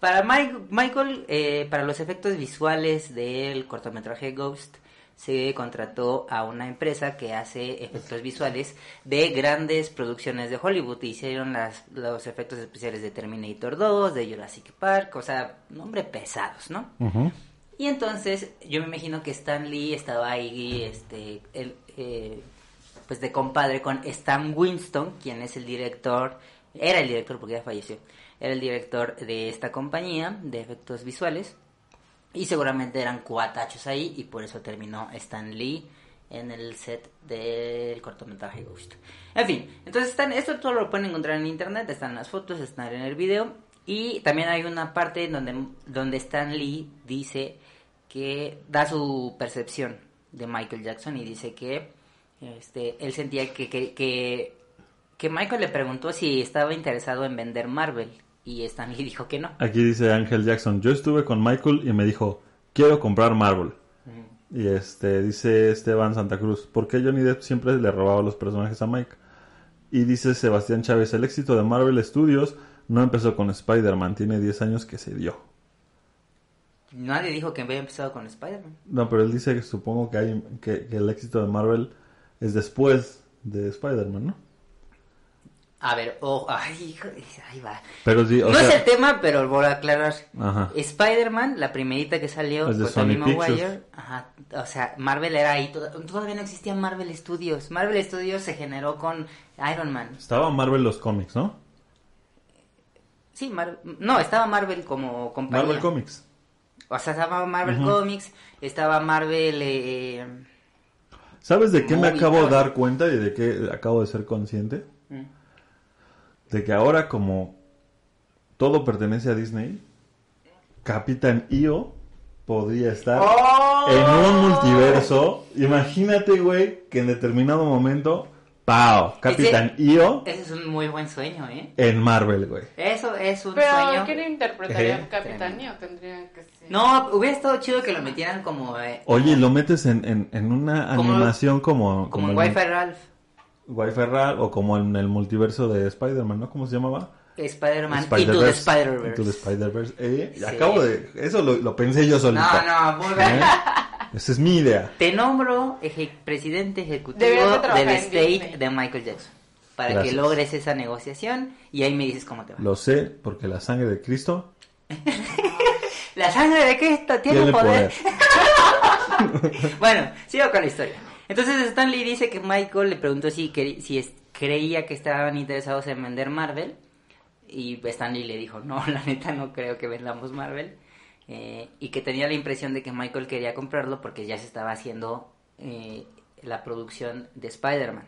para Mike- Michael, eh, para los efectos visuales del cortometraje Ghost, se contrató a una empresa que hace efectos visuales de grandes producciones de Hollywood. Hicieron las, los efectos especiales de Terminator 2, de Jurassic Park, o sea, nombre pesados, ¿no? Y entonces yo me imagino que Stan Lee estaba ahí, este, el, eh, pues de compadre con Stan Winston, quien es el director, era el director porque ya falleció, era el director de esta compañía de efectos visuales. Y seguramente eran cuatachos ahí y por eso terminó Stan Lee en el set del cortometraje Ghost. En fin, entonces están, esto todo lo pueden encontrar en internet, están las fotos, están en el video y también hay una parte donde, donde Stan Lee dice que da su percepción de Michael Jackson y dice que este, él sentía que, que, que, que Michael le preguntó si estaba interesado en vender Marvel y Stan Lee dijo que no. Aquí dice Ángel Jackson, yo estuve con Michael y me dijo, quiero comprar Marvel. Y este dice Esteban Santa Cruz, ¿por qué Johnny Depp siempre le robaba los personajes a Mike? Y dice Sebastián Chávez, el éxito de Marvel Studios no empezó con Spider-Man, tiene 10 años que se dio. Nadie dijo que había empezado con Spider-Man. No, pero él dice que supongo que, hay, que, que el éxito de Marvel es después de Spider-Man, ¿no? A ver, oh, ay, hijo, ahí va. Pero sí, o no sea, es el tema, pero voy a aclarar. Spider-Man, la primerita que salió Es Sony Tobey Pictures. Maguire, ajá, o sea, Marvel era ahí, toda- todavía no existía Marvel Studios. Marvel Studios se generó con Iron Man. estaba Marvel los cómics, ¿no? Sí, Mar- no, estaba Marvel como compañía. Marvel Comics. O sea, estaba Marvel Comics, estaba Marvel... Eh, ¿Sabes de qué me acabo de dar cuenta y de qué acabo de ser consciente? De que ahora como todo pertenece a Disney, Capitán EO podría estar ¡Oh! en un multiverso. Imagínate, güey, que en determinado momento, ¡pau! Capitán EO Ese es un muy buen sueño, ¿eh? en Marvel, güey. Eso es un Pero, sueño. ¿quién interpretaría Eh. a Capitán o tendría que ser? No, hubiera estado chido que lo metieran como... eh, Oye, lo metes en, en, en una Como- animación como... como en el- Wi-Fi Ralph. Wi-Fi Ralph, o como en el multiverso de Spider-Man, ¿no? ¿Cómo se llamaba? Spider-Man Into the Spider-Verse. Into the Spider-Verse. Eh, Sí. Acabo de... Eso lo, lo pensé yo solito. No, no, muy bien. ¿Eh? Esa es mi idea. Te nombro eje- presidente ejecutivo del estate de Michael Jackson. Para Gracias. que logres esa negociación y ahí me dices cómo te va. Lo sé porque la sangre de Cristo La sangre de Cristo tiene, tiene poder. poder. bueno, sigo con la historia. Entonces Stanley dice que Michael le preguntó si, si es- creía que estaban interesados en vender Marvel. Y Stanley le dijo, no, la neta no creo que vendamos Marvel. Eh, y que tenía la impresión de que Michael quería comprarlo porque ya se estaba haciendo eh, la producción de Spider-Man.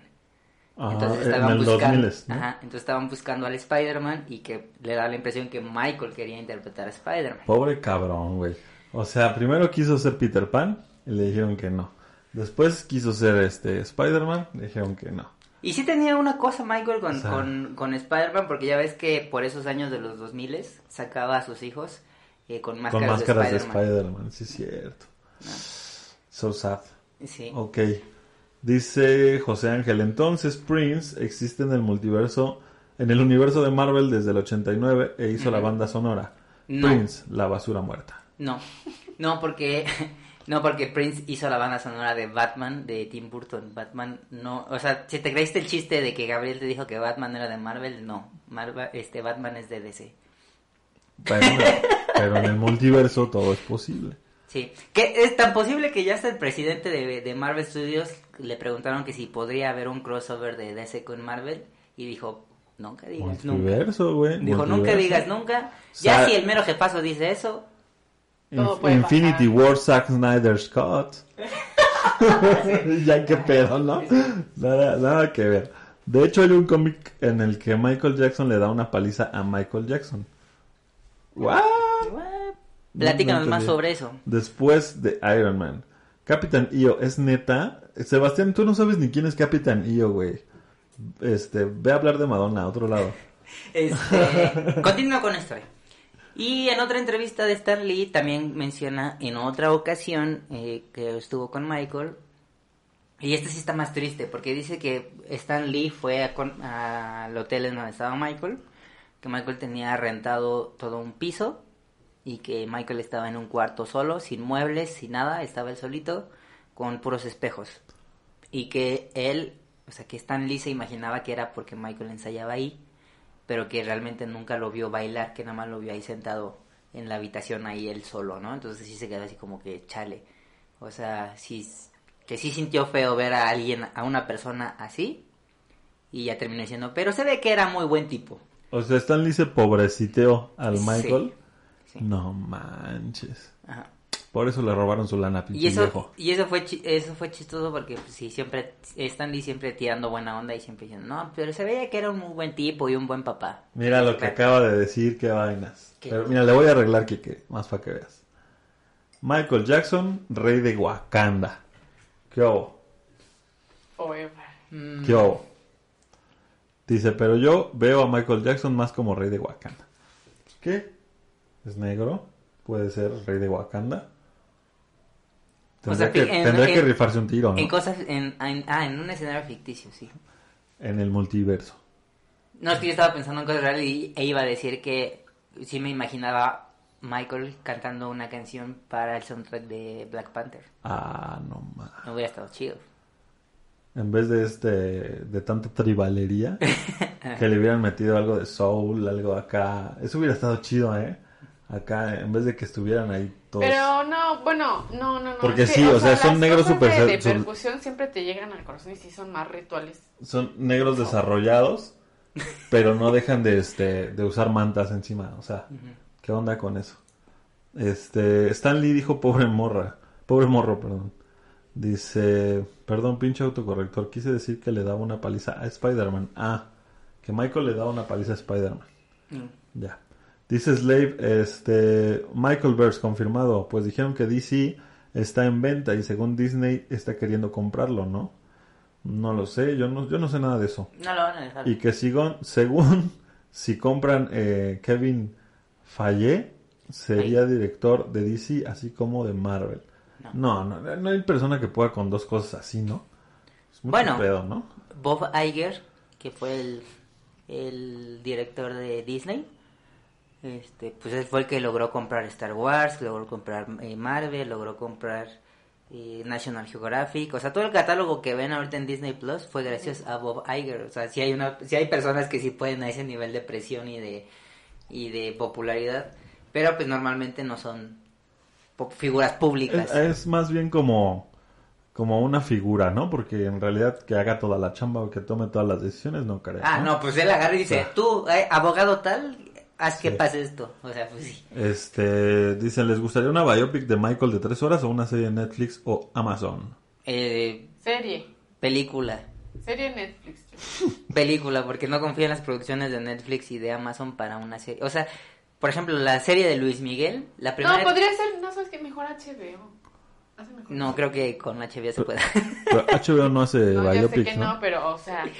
Entonces en estaban el buscando, 2000, ¿no? ajá, entonces estaban buscando al Spider-Man y que le da la impresión que Michael quería interpretar a Spider-Man. Pobre cabrón, güey. O sea, primero quiso ser Peter Pan y le dijeron que no. Después quiso ser este Spider-Man, dijeron que no. Y sí tenía una cosa Michael con, O sea- con, con Spider-Man, porque ya ves que por esos años de los 2000 sacaba a sus hijos eh, con máscaras, Con máscaras de de Spider-Man. Sí es cierto. So sad. Sí. Ok. Dice José Ángel, entonces Prince existe en el multiverso, en el universo de Marvel desde el 89 e hizo la banda sonora. No. Prince, la basura muerta. No, no porque no porque Prince hizo la banda sonora de Batman de Tim Burton. Batman no, o sea, si te creíste el chiste de que Gabriel te dijo que Batman era de Marvel, no. Marvel, este Batman es de DC. Bueno, pero en el multiverso todo es posible. Sí, que es tan posible que ya hasta el presidente de, de Marvel Studios le preguntaron que si podría haber un crossover de DC con Marvel y dijo, nunca digas nunca. Multiverso, güey. Dijo, nunca digas nunca. O sea, Ya si el mero jefazo dice eso, Todo Inf- puede Infinity pasar. War Zack Snyder Scott. ya qué pedo, ¿no? Nada, nada que ver. De hecho, hay un cómic en el que Michael Jackson le da una paliza a Michael Jackson. ¿What? platícanos No más sobre eso. Después de Iron Man. Capitán Io, ¿es neta? Sebastián, tú no sabes ni quién es Capitán Io, güey. Este, ve a hablar de Madonna a otro lado. Este, continúo con historia. Y en otra entrevista de Stan Lee también menciona en otra ocasión eh, que estuvo con Michael. Y este sí está más triste porque dice que Stan Lee fue a hotel en donde estaba Michael. Que Michael tenía rentado todo un piso. Y que Michael estaba en un cuarto solo, sin muebles, sin nada. Estaba él solito, con puros espejos. Y que él, o sea, que Stan Lee se imaginaba que era porque Michael ensayaba ahí pero que realmente nunca lo vio bailar, que nada más lo vio ahí sentado en la habitación ahí él solo, ¿no? Entonces sí se quedó así como que chale. O sea, sí, que sí sintió feo ver a alguien, a una persona así, y ya terminó diciendo, pero se ve que era muy buen tipo. O sea, Stan Lee se pobreciteó al Sí, Michael. sí. No manches. Ajá. Por eso le robaron su lana, pinche Y eso, viejo. y eso fue chi- eso fue chistoso porque pues, sí siempre Stan Lee siempre tirando buena onda y siempre diciendo, "No, pero se veía que era un muy buen tipo y un buen papá." Mira lo que acaba de decir, qué vainas. ¿Qué? Pero mira, le voy a arreglar que más para que veas. Michael Jackson, rey de Wakanda. ¿Qué hubo? Forever. Mm, ¿Qué hubo? Dice, pero yo veo a Michael Jackson más como rey de Wakanda. ¿Qué? ¿Es negro? ¿Puede ser rey de Wakanda? Tendría, sea, que, en- tendría que en- rifarse un tiro, ¿no? En cosas en, en- ah, en un escenario ficticio, sí. En el multiverso. No, es que yo estaba pensando en cosas reales y e iba a decir que sí me imaginaba Michael cantando una canción para el soundtrack de Black Panther. Ah, no más. No hubiera estado chido. En vez de este, de tanta tribalería, que le hubieran metido algo de soul, algo acá. Eso hubiera estado chido, ¿eh? Acá, en vez de que estuvieran ahí todos. Pero no, bueno, no, no, no. Porque es que, sí, o sea, son las negros super- De, percusión siempre te llegan al corazón y sí son más rituales. Son negros desarrollados, pero no dejan de, este, de usar mantas encima. O sea, ¿qué onda con eso? Este, Stan Lee dijo pobre morra, pobre morro, perdón. Dice, perdón, pinche autocorrector, quise decir que le daba una paliza a Spider-Man. Ah, que Michael le daba una paliza a Spider-Man. Mm. Ya. Dice Slave, este, Michael Verse confirmado, pues dijeron que DC está en venta y según Disney está queriendo comprarlo, ¿no? No lo sé, yo no, yo no sé nada de eso. No lo van a dejar. Y que según, según si compran eh, Kevin Faye, sería director de DC así como de Marvel. No, no, no hay persona que pueda con dos cosas así, ¿no? Es mucho Bueno. pedo, ¿no? Bob Iger, que fue el, el director de Disney, este, pues él fue el que logró comprar Star Wars, logró comprar eh, Marvel, logró comprar eh, National Geographic, o sea, todo el catálogo que ven ahorita en Disney Plus fue gracias a Bob Iger, o sea, si hay una, si hay personas que sí pueden a ese nivel de presión y de y de popularidad, pero pues normalmente no son figuras públicas. Es, es más bien como, como una figura, ¿no? Porque en realidad que haga toda la chamba o que tome todas las decisiones, no creo. Ah, no, pues él agarra y dice, Ah. tú, eh, abogado tal, haz que Sí. pase esto. O sea, pues sí. Este, dicen, ¿les gustaría una biopic de Michael de tres horas o una serie de Netflix o Amazon? Eh, Serie. película. Serie Netflix. yo. Película, porque no confío en las producciones de Netflix y de Amazon para una serie. O sea, por ejemplo, la serie de Luis Miguel, la primera... No, podría ser, no sabes que mejor HBO. Hace mejor. No, creo que con HBO se pueda. Pero HBO no hace No, ya sé biopics, que ¿no? no, pero, o sea.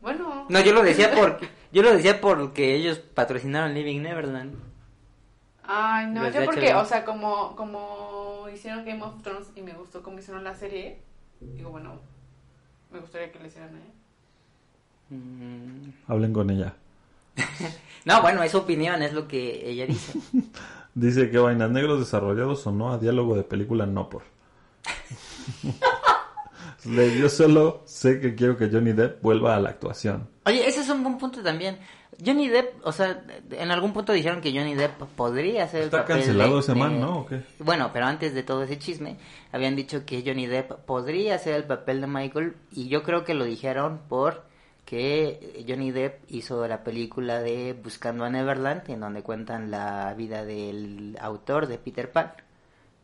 Bueno. no, yo lo decía por... Yo lo decía porque ellos patrocinaron Living Neverland. Ay, no, Los yo porque, HBO. o sea, como, como hicieron Game of Thrones y me gustó cómo hicieron la serie, digo, bueno, me gustaría que le hicieran a ella. Mm, Hablen con ella. No, bueno, es su opinión, es lo que ella dice. Dice que vainas negros desarrollados o no a diálogo de película no por. Le- Yo solo sé que quiero que Johnny Depp vuelva a la actuación. Oye, ese es un buen punto también. Johnny Depp, o sea, en algún punto dijeron que Johnny Depp podría hacer el Está papel cancelado de- ese de- man, ¿no? ¿O qué? Bueno, pero antes de todo ese chisme, habían dicho que Johnny Depp podría hacer el papel de Michael y yo creo que lo dijeron por que Johnny Depp hizo la película de Buscando a Neverland, en donde cuentan la vida del autor de Peter Pan.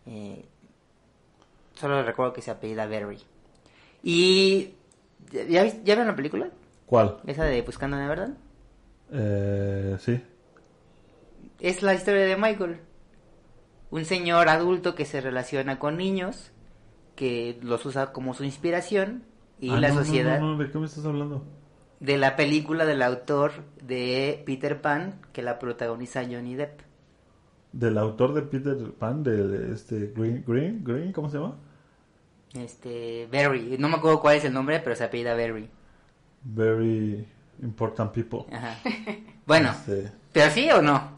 Eh, solo recuerdo que se apellida Berry. Y... ¿Ya, ¿Ya vieron la película? ¿Cuál? ¿Esa de Buscando a Neverland? Eh, sí. Es la historia de Michael. Un señor adulto que se relaciona con niños, que los usa como su inspiración, y Ah, la no, sociedad No, no, ¿de qué me estás hablando? de la película del autor de Peter Pan, que la protagoniza Johnny Depp. Del autor de Peter Pan, de, este Green, Green, Green, ¿cómo se llama? Este, Barry, no me acuerdo cuál es el nombre, pero se apellida Barry. Very important people. Ajá. Bueno, Este, ¿pero sí o no?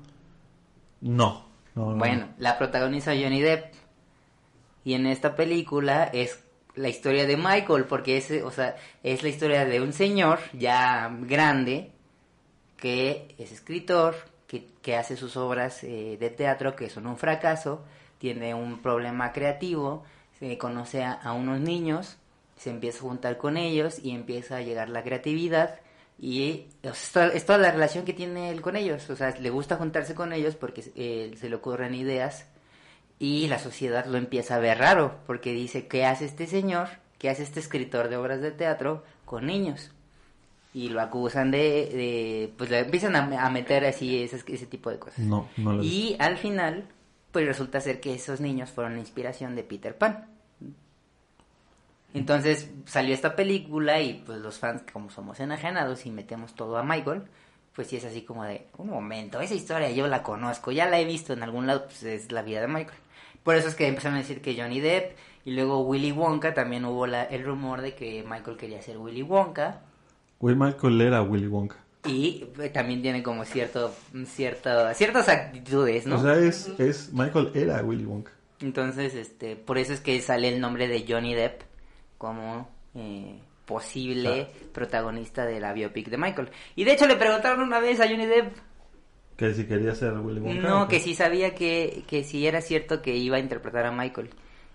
no, no, no. Bueno, la protagoniza Johnny Depp. Y en esta película es la historia de Michael, porque es, o sea, es la historia de un señor ya grande que es escritor, que, que hace sus obras eh, de teatro que son un fracaso, tiene un problema creativo, se conoce a, a unos niños, se empieza a juntar con ellos y empieza a llegar la creatividad y o sea, es toda- la relación que tiene él con ellos, o sea, le gusta juntarse con ellos porque eh, se le ocurren ideas y la sociedad lo empieza a ver raro porque dice, ¿qué hace este señor? ¿Qué hace este escritor de obras de teatro con niños? Y lo acusan de, de pues le empiezan a, a meter así ese, ese tipo de cosas. No, no lo Y al final, pues resulta ser que esos niños fueron la inspiración de Peter Pan. Entonces salió esta película y pues los fans, como somos enajenados y metemos todo a Michael, pues sí es así como de, un momento, esa historia yo la conozco, ya la he visto en algún lado, pues es la vida de Michael. Por eso es que empezaron a decir que Johnny Depp y luego Willy Wonka, también hubo la- el rumor de que Michael quería ser Willy Wonka. Will Michael era Willy Wonka. Y eh, también tiene como cierto, cierto, ciertas actitudes, ¿no? O sea, es, es Michael era Willy Wonka. Entonces, este, por eso es que sale el nombre de Johnny Depp como eh, posible protagonista de la biopic de Michael. Y de hecho le preguntaron una vez a Johnny Depp, Que si quería ser Willy Wonka. no, que si sabía que, que si era cierto que iba a interpretar a Michael.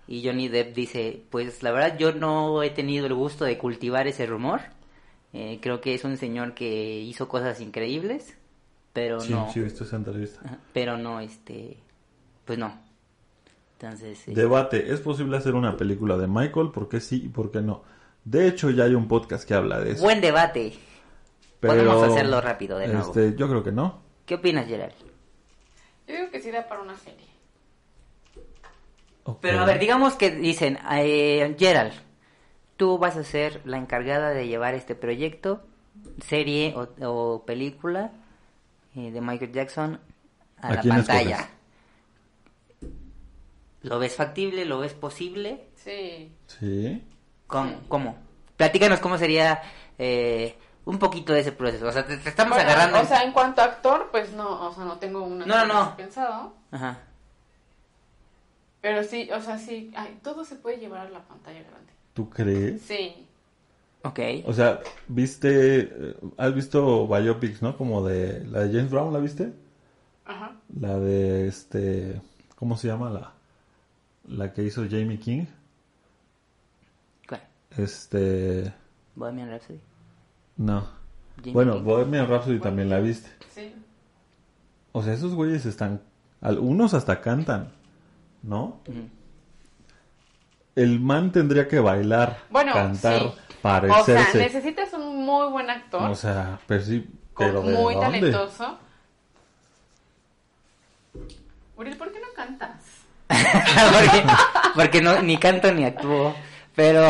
Y Johnny Depp dice, pues la verdad yo no he tenido el gusto de cultivar ese rumor. Eh, creo que es un señor que hizo cosas increíbles, pero Sí, no. sí, he visto esa entrevista. Pero no, este. Pues no. Entonces. eh, Debate, ¿es posible hacer una película de Michael? ¿Por qué sí y por qué no? De hecho, ya hay un podcast que habla de eso. Buen debate. pero, podemos hacerlo rápido de nuevo. Este, yo creo que no. ¿Qué opinas, Gerald? Yo digo que sí da para una serie. Ok. Pero a ver, digamos que dicen, eh, Gerald, tú vas a ser la encargada de llevar este proyecto, serie o, o película eh, de Michael Jackson a, ¿A la pantalla. escoges? ¿Lo ves factible? ¿Lo ves posible? Sí. Sí. ¿Cómo? ¿Cómo? Platícanos cómo sería eh, un poquito de ese proceso. O sea, te, te estamos Bueno, agarrando... O sea, en cuanto a actor, pues no, o sea, no tengo una No, no, no. pensado. Ajá. Pero sí, o sea, sí, ay, todo se puede llevar a la pantalla grande. ¿Tú crees? Sí. Ok. O sea, viste, eh, has visto biopics, ¿no? Como de la de James Brown, ¿la viste? Ajá. La de este, ¿cómo se llama la? La que hizo Jamie King. ¿Cuál? Este, Bohemian Rhapsody. no. Jamie bueno, King. Bohemian Rhapsody también la viste. Sí. O sea, esos güeyes están, algunos hasta cantan, ¿no? El man tendría que bailar, Bueno, cantar, sí. O sea, parecerse. necesitas un muy buen actor, O sea, pero sí, con- pero ¿de muy dónde? talentoso. Uriel, ¿por qué no cantas? porque, porque no, ni canto ni actúo. Pero.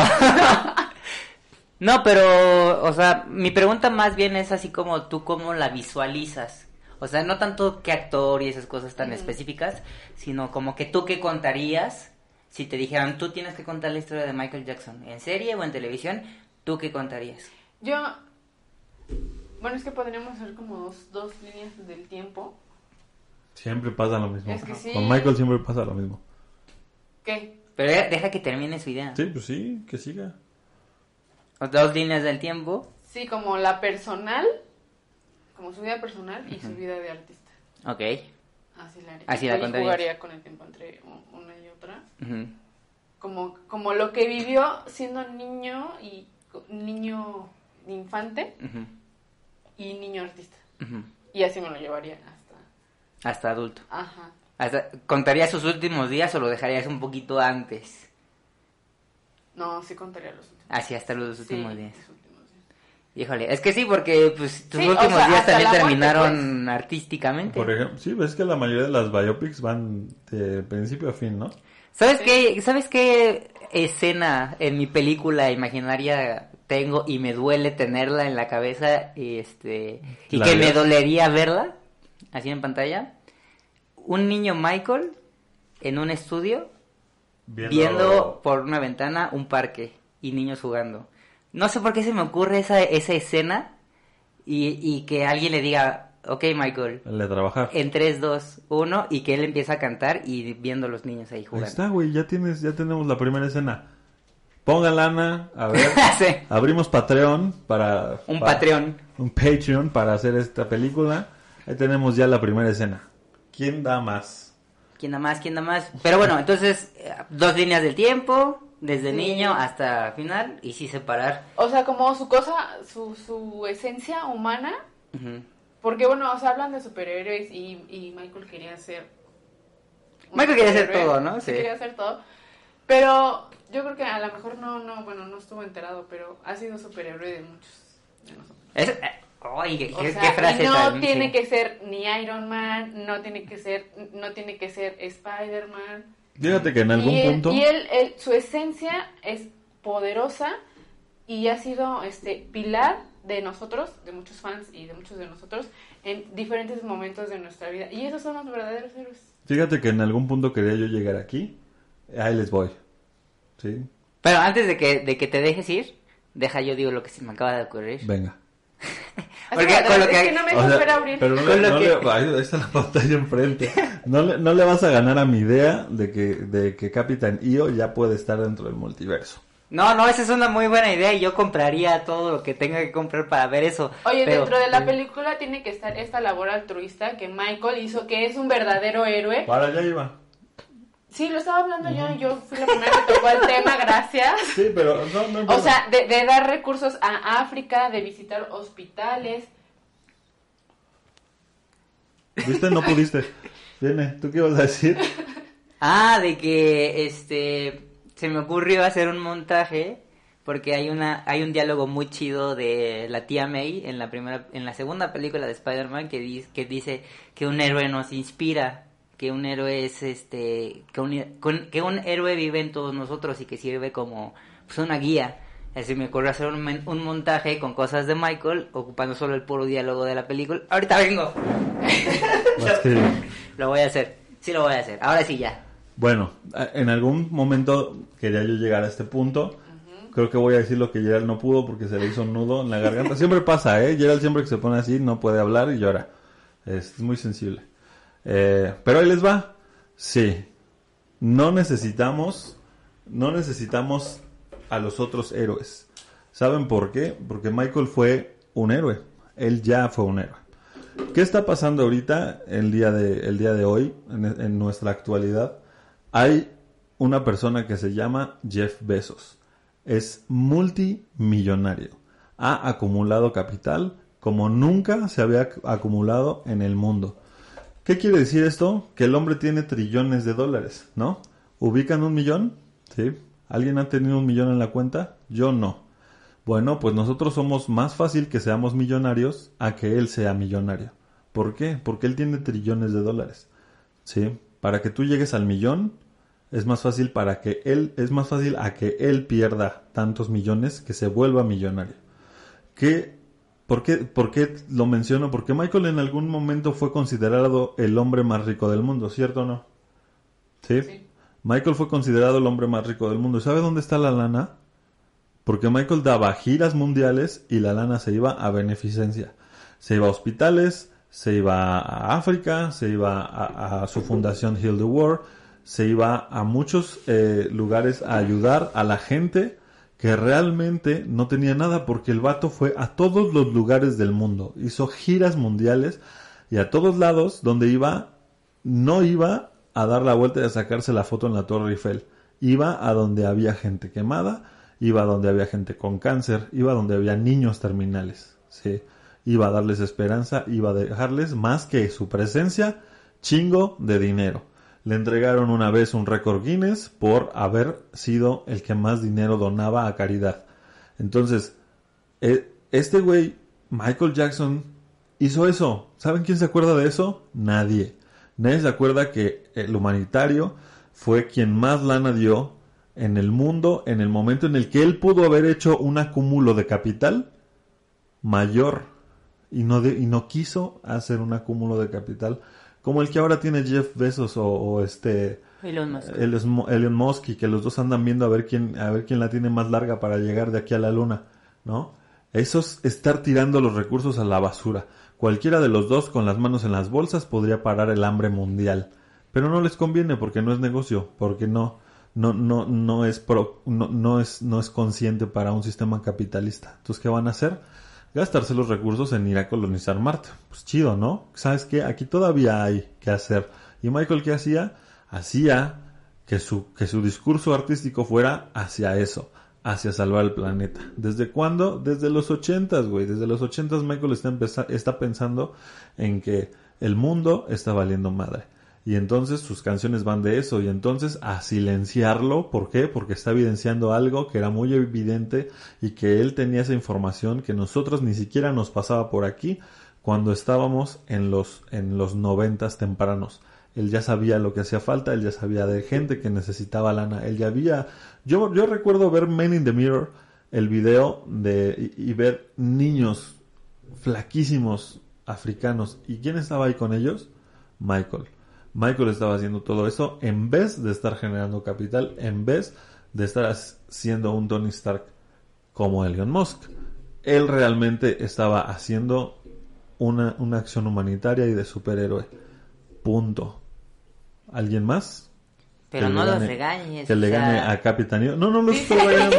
no, pero. O sea, mi pregunta más bien es así como tú, cómo la visualizas. O sea, no tanto qué actor y esas cosas tan Ujú. específicas, sino como que tú qué contarías si te dijeran tú tienes que contar la historia de Michael Jackson, en serie o en televisión, tú qué contarías. Yo, bueno, es que podríamos hacer como dos, dos líneas del tiempo. Siempre pasa lo mismo. Es que sí. Con Michael siempre pasa lo mismo. ¿Qué? Pero de- deja que termine su idea. Sí, pues sí, que siga. O Dos líneas del tiempo. Sí, como la personal, como su vida personal y su vida de artista. Ok. Así la haría. Así la Ahí contarías. jugaría con el tiempo entre una y otra. Como, como lo que vivió siendo niño y niño infante y niño artista. Y así me lo llevaría hasta. Adulto. Ajá. Hasta- ¿Contarías sus últimos días o lo dejarías un poquito antes? No, sí contaría los últimos. Así hasta los Sí, últimos días. los últimos días. Híjole, es que sí, porque pues tus Sí, o últimos sea, días también muerte, terminaron artísticamente. Por ejemplo, sí, ves que la mayoría de las biopics van de principio a fin, ¿no? ¿Sabes Sí. qué? ¿Sabes qué escena en mi película imaginaria tengo y me duele tenerla en la cabeza y este y ¿La que me dolería verla así en pantalla? Un niño Michael en un estudio viendo por una ventana un parque y niños jugando. No sé por qué se me ocurre esa, esa escena y, y que alguien le diga, ok Michael, El de trabajar. en 3, 2, 1 y que él empieza a cantar y viendo a los niños ahí Ahí jugando. está, güey, ya tienes, ya tenemos la primera escena. Pongan lana, a ver. Sí. Abrimos Patreon para... Un para- Patreon. Un Patreon para hacer esta película. Ahí tenemos ya la primera escena. ¿Quién da más? ¿Quién da más? ¿Quién da más? Pero bueno, entonces, eh, dos líneas del tiempo, desde Sí. niño hasta final, y sí separar. O sea, como su cosa, su, su esencia humana. Ujú. Porque, bueno, o sea, hablan de superhéroes y, y Michael quería ser. Michael quería ser superhéroe. todo, ¿no? Sí. Sí. quería ser todo. Pero yo creo que a lo mejor no, no, bueno, no estuvo enterado, pero ha sido superhéroe de muchos de nosotros. Es- eh, ay, qué, O sea, qué frase y no tan- tiene sí. que ser ni Iron Man, no tiene que ser, no tiene que ser Spider-Man. Fíjate que en algún y él- punto... y él, él- su esencia es poderosa y ha sido este pilar de nosotros, de muchos fans y de muchos de nosotros, en diferentes momentos de nuestra vida. Y esos son los verdaderos héroes. Fíjate que en algún punto quería yo llegar aquí. Ahí les voy. ¿Sí? Pero antes de que, de que te dejes ir, deja yo digo lo que se me acaba de ocurrir. Venga. Porque que, con lo es que- que no me O sea, abrir. pero no, Con no que- le- ahí está la pantalla enfrente. No le, no le vas a ganar a mi idea de que, de que Capitán Io ya puede estar dentro del multiverso. No, no, esa es una muy buena idea y yo compraría todo lo que tenga que comprar para ver eso. Oye, pero- dentro de la película tiene que estar esta labor altruista que Michael hizo, que es un verdadero héroe. Para allá iba. Sí, lo estaba hablando yo, yo fui la primera que tocó el tema, gracias. Sí, pero no, no O sea, de, de dar recursos a África, de visitar hospitales. ¿Viste? No pudiste. Viene, ¿tú qué ibas a decir? Ah, de que este se me ocurrió hacer un montaje porque hay una hay un diálogo muy chido de la tía May en la primera en la segunda película de Spider-Man que dice que dice que un héroe nos inspira, que un héroe es este que un, que un héroe vive en todos nosotros y que sirve como pues, una guía. Así me ocurrió hacer un, un montaje con cosas de Michael, ocupando solo el puro diálogo de la película. Ahorita vengo. Que- Lo voy a hacer. Sí lo voy a hacer. Ahora sí ya. Bueno, en algún momento quería yo llegar a este punto. Creo que voy a decir lo que Gerald no pudo porque se le hizo un nudo en la garganta. Siempre pasa, ¿eh? Gerald siempre que se pone así no puede hablar y llora. Es muy sensible. Eh, pero ahí les va. Sí. No necesitamos, no necesitamos a los otros héroes. ¿Saben por qué? Porque Michael fue un héroe. Él ya fue un héroe. ¿Qué está pasando ahorita, el día de, el día de hoy, en, en nuestra actualidad? Hay una persona que se llama Jeff Bezos. Es multimillonario. Ha acumulado capital como nunca se había ac- acumulado en el mundo. ¿Qué quiere decir esto? Que el hombre tiene trillones de dólares, ¿no? ¿Ubican un millón? ¿Sí? ¿Alguien ha tenido un millón en la cuenta? Yo no. Bueno, pues nosotros somos más fácil que seamos millonarios a que él sea millonario. ¿Por qué? Porque él tiene trillones de dólares. ¿Sí? Para que tú llegues al millón, es más fácil para que él, es más fácil a que él pierda tantos millones que se vuelva millonario. ¿Qué, por, qué, ¿Por qué lo menciono? Porque Michael en algún momento fue considerado el hombre más rico del mundo, ¿cierto o no? ¿Sí? Sí. Michael fue considerado el hombre más rico del mundo. ¿Y ¿Sabe dónde está la lana? Porque Michael daba giras mundiales y la lana se iba a beneficencia. Se iba a hospitales, se iba a África, se iba a, a su fundación Heal the World, se iba a muchos eh, lugares a ayudar a la gente que realmente no tenía nada porque el vato fue a todos los lugares del mundo. Hizo giras mundiales y a todos lados donde iba, no iba a dar la vuelta y a sacarse la foto en la Torre Eiffel. Iba a donde había gente quemada, iba a donde había gente con cáncer, iba a donde había niños terminales. ¿sí? Iba a darles esperanza, iba a dejarles más que su presencia, chingo de dinero. Le entregaron una vez un récord Guinness por haber sido el que más dinero donaba a caridad. Entonces, eh, este güey, Michael Jackson, hizo eso. ¿Saben quién se acuerda de eso? Nadie. Nadie se acuerda que el humanitario fue quien más lana dio en el mundo en el momento en el que él pudo haber hecho un acúmulo de capital mayor y no, y no quiso hacer un acúmulo de capital como el que ahora tiene Jeff Bezos o, o este Elon Musk. Elon Elon Musk y que los dos andan viendo a ver quién a ver quién la tiene más larga para llegar de aquí a la luna, ¿no? Eso es estar tirando los recursos a la basura. Cualquiera de los dos con las manos en las bolsas podría parar el hambre mundial, pero no les conviene porque no es negocio, porque no no no no es pro- no, no es no es consciente para un sistema capitalista. Entonces, ¿qué van a hacer? Gastarse los recursos en ir a colonizar Marte. Pues chido, ¿no? ¿Sabes qué? Aquí todavía hay que hacer. ¿Y Michael qué hacía? Hacía que su, que su discurso artístico fuera hacia eso, hacia salvar el planeta. ¿Desde cuándo? Desde los ochentas, güey. Desde los ochentas Michael está, está pensando en que el mundo está valiendo madre. Y entonces sus canciones van de eso. Y entonces a silenciarlo. ¿Por qué? Porque está evidenciando algo que era muy evidente y que él tenía esa información que nosotros ni siquiera nos pasaba por aquí cuando estábamos en los, en los noventas tempranos. Él ya sabía lo que hacía falta, él ya sabía de gente que necesitaba lana, él ya había... Yo, yo recuerdo ver Men in the Mirror, el video de, y, y ver niños flaquísimos africanos. ¿Y quién estaba ahí con ellos? Michael. Michael estaba haciendo todo eso en vez de estar generando capital, en vez de estar siendo un Tony Stark como Elon Musk. Él realmente estaba haciendo una, una acción humanitaria y de superhéroe. Punto. ¿Alguien más? Pero que no los gane- regañes. Que le sea, gane a Capitanio. No, no los estoy regañando.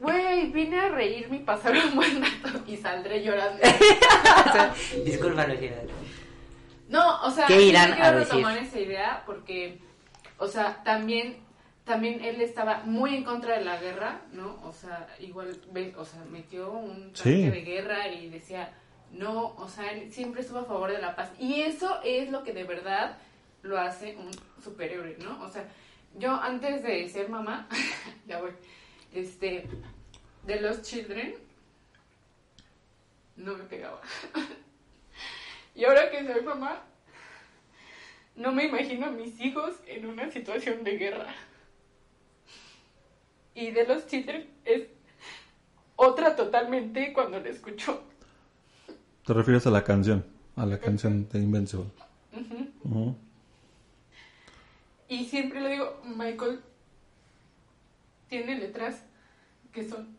güey, vine a reírme y pasar un buen rato y saldré llorando. Discúlpalo, Gerard. No, o sea, ¿Qué irán me a decir? retomar esa idea porque, o sea, también, también él estaba muy en contra de la guerra, ¿no? O sea, igual, ve- o sea, metió un tanque Sí. de guerra y decía, No, o sea, él siempre estuvo a favor de la paz. Y eso es lo que de verdad lo hace un superhéroe, ¿no? O sea, yo antes de ser mamá, ya voy, este, de los children, no me pegaba. y ahora que soy mamá, no me imagino a mis hijos en una situación de guerra. Y de los children es otra totalmente cuando la escucho. Te refieres a la canción, a la canción de Invincible. Ujú. Y siempre le digo, Michael tiene letras que son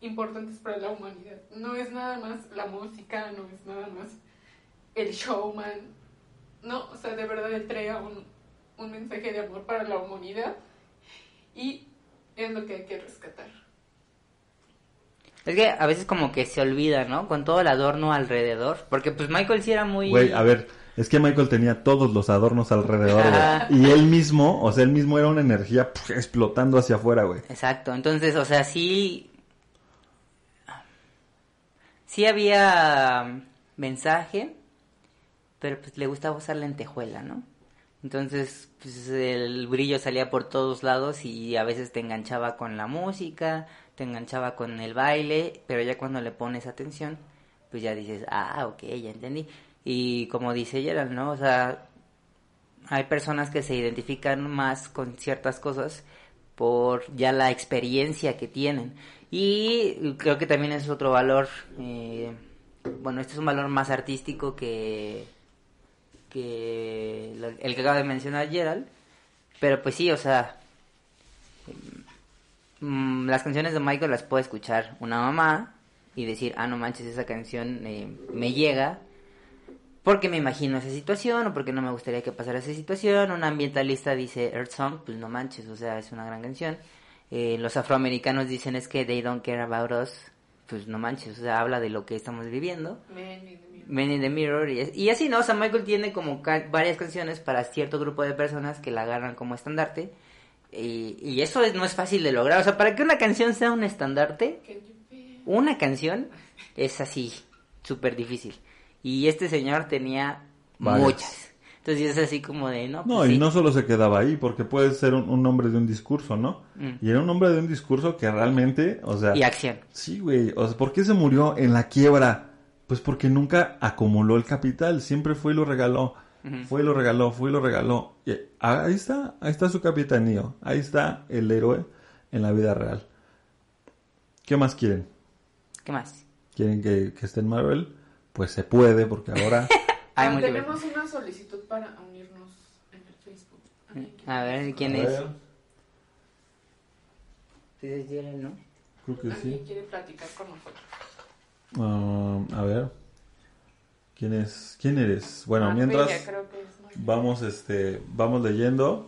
importantes para la humanidad. No es nada más la música, no es nada más el showman. No, o sea, de verdad entrega un, un mensaje de amor para la humanidad y es lo que hay que rescatar. Es que a veces como que se olvida, ¿no? Con todo el adorno alrededor. Porque pues Michael sí era muy... Güey, a ver, es que Michael tenía todos los adornos alrededor, güey. Y él mismo, o sea, él mismo era una energía explotando hacia afuera, güey. Exacto, entonces, o sea, sí... Sí había mensaje, pero pues le gustaba usar lentejuela, ¿no? Entonces, pues el brillo salía por todos lados y a veces te enganchaba con la música, te enganchaba con el baile, pero ya cuando le pones atención, pues ya dices, ah, ok, ya entendí. Y como dice Gerald, ¿no? O sea, hay personas que se identifican más con ciertas cosas por ya la experiencia que tienen. Y creo que también es otro valor, eh, bueno, este es un valor más artístico que, que el que acaba de mencionar Gerald, pero pues sí, o sea, mm, las canciones de Michael las puede escuchar una mamá y decir, ah, no manches, esa canción eh, me llega porque me imagino esa situación o porque no me gustaría que pasara esa situación. Un ambientalista dice Earth Song, pues no manches, o sea, es una gran canción. Eh, los afroamericanos dicen es que they don't care about us, pues no manches, o sea, habla de lo que estamos viviendo. Man in the mirror. Men in the Mirror y, y así, ¿no? O sea, Michael tiene como ca- varias canciones para cierto grupo de personas que la agarran como estandarte. Y, y eso es- no es fácil de lograr. O sea, para que una canción sea un estandarte, una canción es así, súper difícil. Y este señor tenía muchas. Entonces es así como de, no, No, pues y sí. no solo se quedaba ahí, porque puede ser un, un hombre de un discurso, ¿no? Mm. Y era un hombre de un discurso que realmente, o sea... Y acción. Sí, güey. O sea, ¿por qué se murió en la quiebra? Pues porque nunca acumuló el capital. Siempre fue y lo regaló. Fue y lo regaló, fue y lo regaló. Y ahí está, ahí está su capitanío. Ahí está el héroe en la vida real. ¿Qué más quieren? ¿Qué más? ¿Quieren que, que esté en Marvel? Pues se puede, porque ahora... Hay Ah, tenemos una solicitud para unirnos en el Facebook. A ver, ¿quién A es? ver, es Gerald, ¿no? creo que ¿Alguien sí. quiere platicar con nosotros? Ah, a ver. ¿Quién es? ¿Quién eres? Bueno, mientras... creo que es Marbella. Vamos, este, vamos leyendo.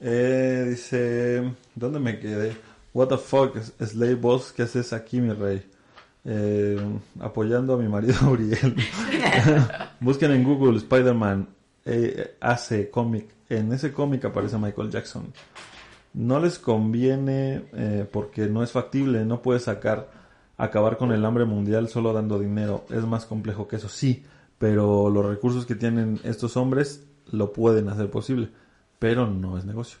Eh, dice, ¿dónde me quedé? What the fuck, Slay Boss, ¿qué haces aquí, mi rey? Eh, apoyando a mi marido Uriel. Busquen en Google Spider-Man eh, AC cómic. En ese cómic aparece Michael Jackson. No les conviene eh, porque no es factible, no puedes sacar, acabar con el hambre mundial solo dando dinero. Es más complejo que eso, sí, pero los recursos que tienen estos hombres lo pueden hacer posible, pero no es negocio.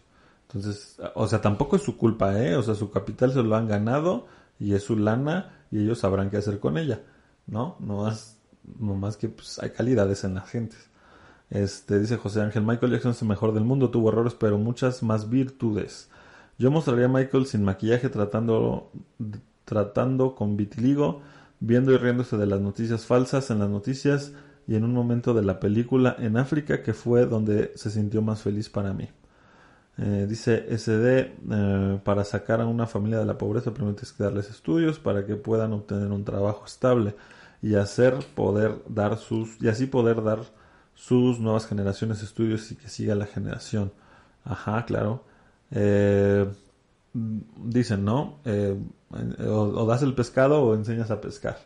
Entonces, o sea, tampoco es su culpa, ¿eh? O sea, su capital se lo han ganado y es su lana y ellos sabrán qué hacer con ella, ¿no? No más, no más que pues, hay calidades en la gente. Este, dice José Ángel, Michael Jackson es el mejor del mundo, tuvo errores, pero muchas más virtudes. Yo mostraría a Michael sin maquillaje tratando, tratando con vitiligo, viendo y riéndose de las noticias falsas en las noticias y en un momento de la película en África que fue donde se sintió más feliz para mí. Eh, dice SD, eh, para sacar a una familia de la pobreza permites que darles estudios para que puedan obtener un trabajo estable y hacer poder dar sus y así poder dar sus nuevas generaciones estudios y que siga la generación. Ajá, claro. Eh, mm, dicen, ¿no? Eh, o, o das el pescado o enseñas a pescar.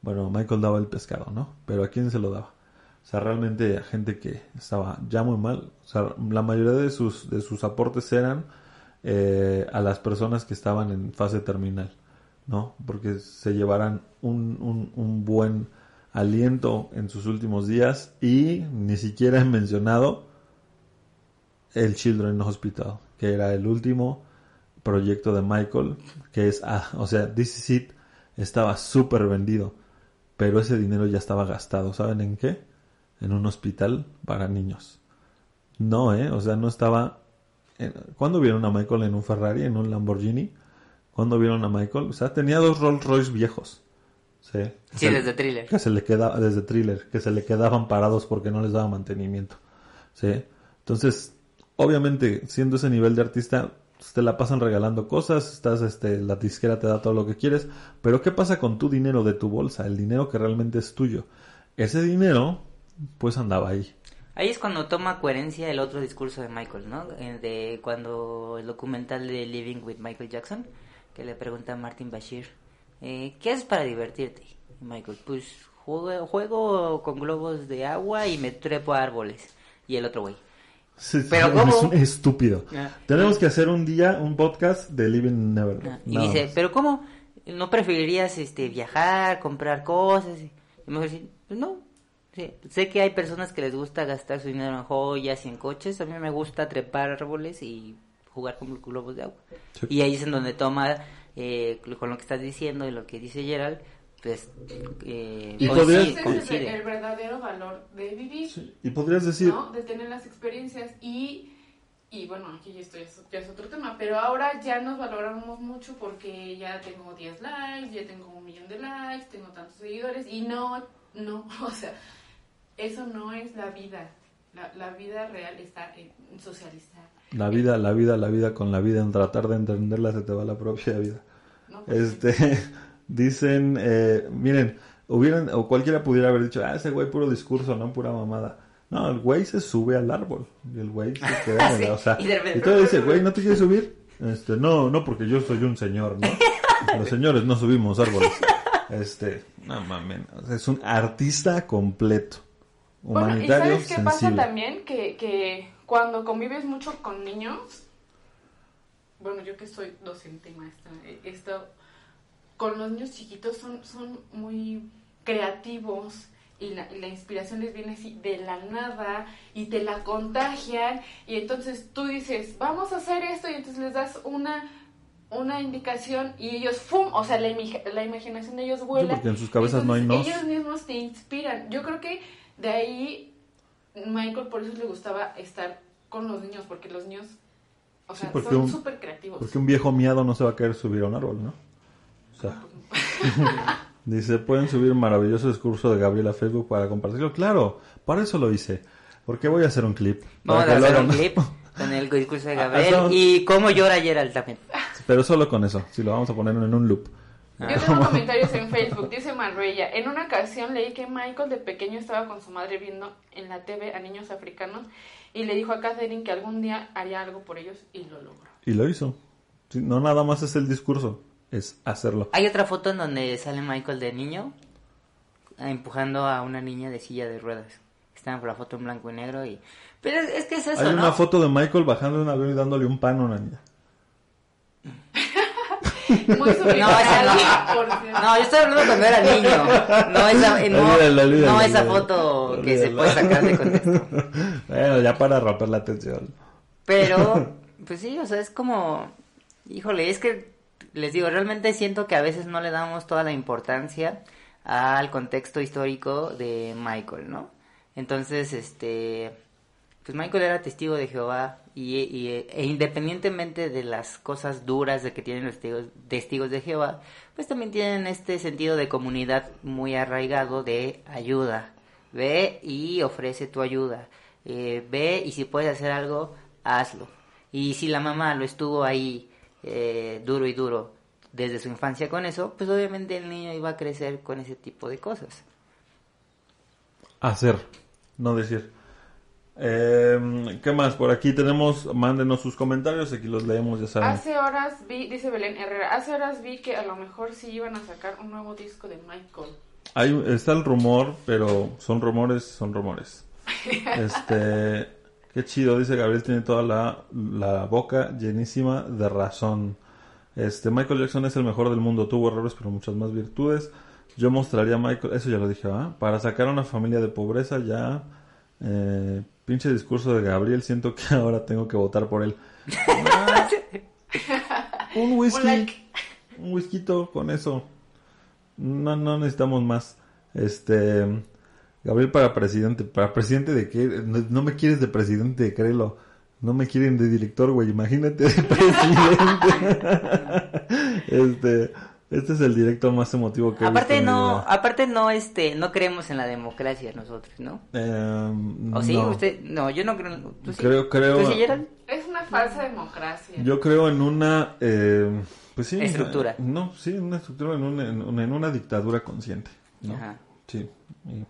Bueno, Michael daba el pescado, ¿no? Pero ¿a quién se lo daba? O sea, realmente a gente que estaba ya muy mal. O sea, la mayoría de sus, de sus aportes eran eh, a las personas que estaban en fase terminal, ¿no? Porque se llevaran un, un buen aliento en sus últimos días y ni siquiera he mencionado el Children Hospital, que era el último proyecto de Michael, que es, ah, o sea, This Is It estaba súper vendido, pero ese dinero ya estaba gastado, ¿saben en qué? En un hospital para niños. No, ¿eh? O sea, no estaba... en- ¿Cuándo vieron a Michael en un Ferrari, en un Lamborghini? ¿Cuándo vieron a Michael? O sea, tenía dos Rolls Royce viejos. Sí, Sí, Se- desde thriller. que se le quedaba desde thriller que se le quedaban parados porque no les daba mantenimiento sí entonces obviamente siendo ese nivel de artista pues, te la pasan regalando cosas estás este la disquera te da todo lo que quieres pero qué pasa con tu dinero de tu bolsa el dinero que realmente es tuyo ese dinero pues andaba ahí Ahí es cuando toma coherencia el otro discurso de Michael, ¿no? Eh, De cuando el documental de Living with Michael Jackson, que le pregunta a Martin Bashir, eh, ¿qué haces para divertirte? Michael, pues juego, juego con globos de agua y me trepo a árboles. Y el otro güey, Sí, Pero es ¿cómo? un estúpido Ah. tenemos que hacer un día un podcast de Living Never Ah, Y dice, pero ¿cómo? ¿No preferirías este viajar, comprar cosas? Y me dice, pues no. Sí, Sé que hay personas que les gusta gastar su dinero en joyas y en coches. A mí me gusta trepar árboles y jugar con globos de agua. Sí. Y ahí es en donde toma, eh, con lo que estás diciendo y lo que dice Gerald, pues eh, Y coincide. es el, coincide. el verdadero valor de vivir, Sí, y podrías decir ¿no? De tener las experiencias y, y bueno, aquí esto ya es, ya es otro tema, pero ahora ya nos valoramos mucho porque ya tengo 10 likes, ya tengo un millón de likes, tengo tantos seguidores y no, no, o sea, eso no es la vida. La, la vida real está en socializar. La vida, la vida, la vida con la vida, en tratar de entenderla se te va la propia vida. ¿No? Este, dicen, eh, miren, hubieran, o cualquiera pudiera haber dicho, ah, ese güey puro discurso, no pura mamada. No, el güey se sube al árbol y el güey se queda, Sí, o sea, y de y repente- todo dice, güey, ¿no te quieres subir? Este, no, no, porque yo soy un señor, ¿no? Los señores no subimos árboles. Este, no mames, es un artista completo, Bueno, ¿y humanitario, sabes qué pasa también? Que, que cuando convives mucho con niños, bueno, yo que soy docente y maestra, eh, esto, con los niños chiquitos son, son muy creativos y la, y la inspiración les viene así de la nada y te la contagian y entonces tú dices, vamos a hacer esto y entonces les das una una indicación y ellos ¡fum! o sea la, la imaginación de ellos vuela porque en sus cabezas no hay nos. ellos mismos te inspiran yo creo que de ahí Michael por eso le gustaba estar con los niños porque los niños o Sí, sea porque son un- súper creativos Porque un viejo miado no se va a querer subir a un árbol, ¿no? O sea, dice, pueden subir un maravilloso discurso de Gabriel a Facebook para compartirlo. Claro, para eso lo hice. ¿Por qué voy a hacer un clip? Vamos Para a hacer un clip con el discurso de Ah, Gabriel eso- y cómo llora Gerald también. Pero solo con eso, si lo vamos a poner en un loop. Yo tengo comentarios en Facebook, dice Marrella, en una ocasión leí que Michael de pequeño estaba con su madre viendo en la TV a niños africanos y le dijo a Catherine que algún día haría algo por ellos y lo logró. Y lo hizo. Sí, no nada más es el discurso, es hacerlo. Hay otra foto en donde sale Michael de niño eh, empujando a una niña de silla de ruedas. Está la foto en blanco y negro y... Pero es, es que es eso, Hay ¿no? una foto de Michael bajando de un avión y dándole un pan a una niña. Muy subliminal, esa no. No, yo estoy hablando cuando era niño. No esa, eh, no, Olvídalo, olvídalo, no esa olvídalo. foto que se puede sacar de contexto. Bueno, ya para romper la atención. Pero, pues sí, o sea, es como, híjole, es que les digo, realmente siento que a veces no le damos toda la importancia al contexto histórico de Michael, ¿no? Entonces, este, pues Michael era testigo de Jehová y, y- e independientemente de las cosas duras de que tienen los testigos, testigos de Jehová, pues también tienen este sentido de comunidad muy arraigado de ayuda. Ve y ofrece tu ayuda. Eh, ve y si puedes hacer algo, hazlo. Y si la mamá lo estuvo ahí eh, duro y duro desde su infancia con eso, pues obviamente el niño iba a crecer con ese tipo de cosas. Hacer, no decir. Eh, ¿Qué más? Por aquí tenemos, mándenos sus comentarios, aquí los leemos, ya saben. Hace horas vi, dice Belén Herrera, hace horas vi que a lo mejor sí iban a sacar un nuevo disco de Michael. Hay, está el rumor, pero son rumores, son rumores. Este, qué chido, dice Gabriel, tiene toda la, la boca llenísima de razón. Este, Michael Jackson es el mejor del mundo, tuvo errores, pero muchas más virtudes. Yo mostraría a Michael, eso ya lo dije, ¿va? Para sacar a una familia de pobreza ya... Eh, pinche discurso de Gabriel, siento que ahora tengo que votar por él. Ah, un whisky. Un like. Un whisky con eso. No, no necesitamos más. Este... Gabriel para presidente. ¿Para presidente de qué? No, no me quieres de presidente, créelo. No me quieren de director, güey. Imagínate de presidente. este... Este es el director más emotivo que he Aparte visto en mi no, vida. aparte no, este, no creemos en la democracia nosotros, ¿no? Em, ¿O sí? no. ¿Usted? No, yo no creo. ¿Tú sí? Creo, creo. ¿Tú sí? Es una falsa democracia. Yo creo en una, eh, pues sí, Estructura. No, sí, en una estructura, en una, en una, en una dictadura consciente, ¿no? Ajá. Sí, y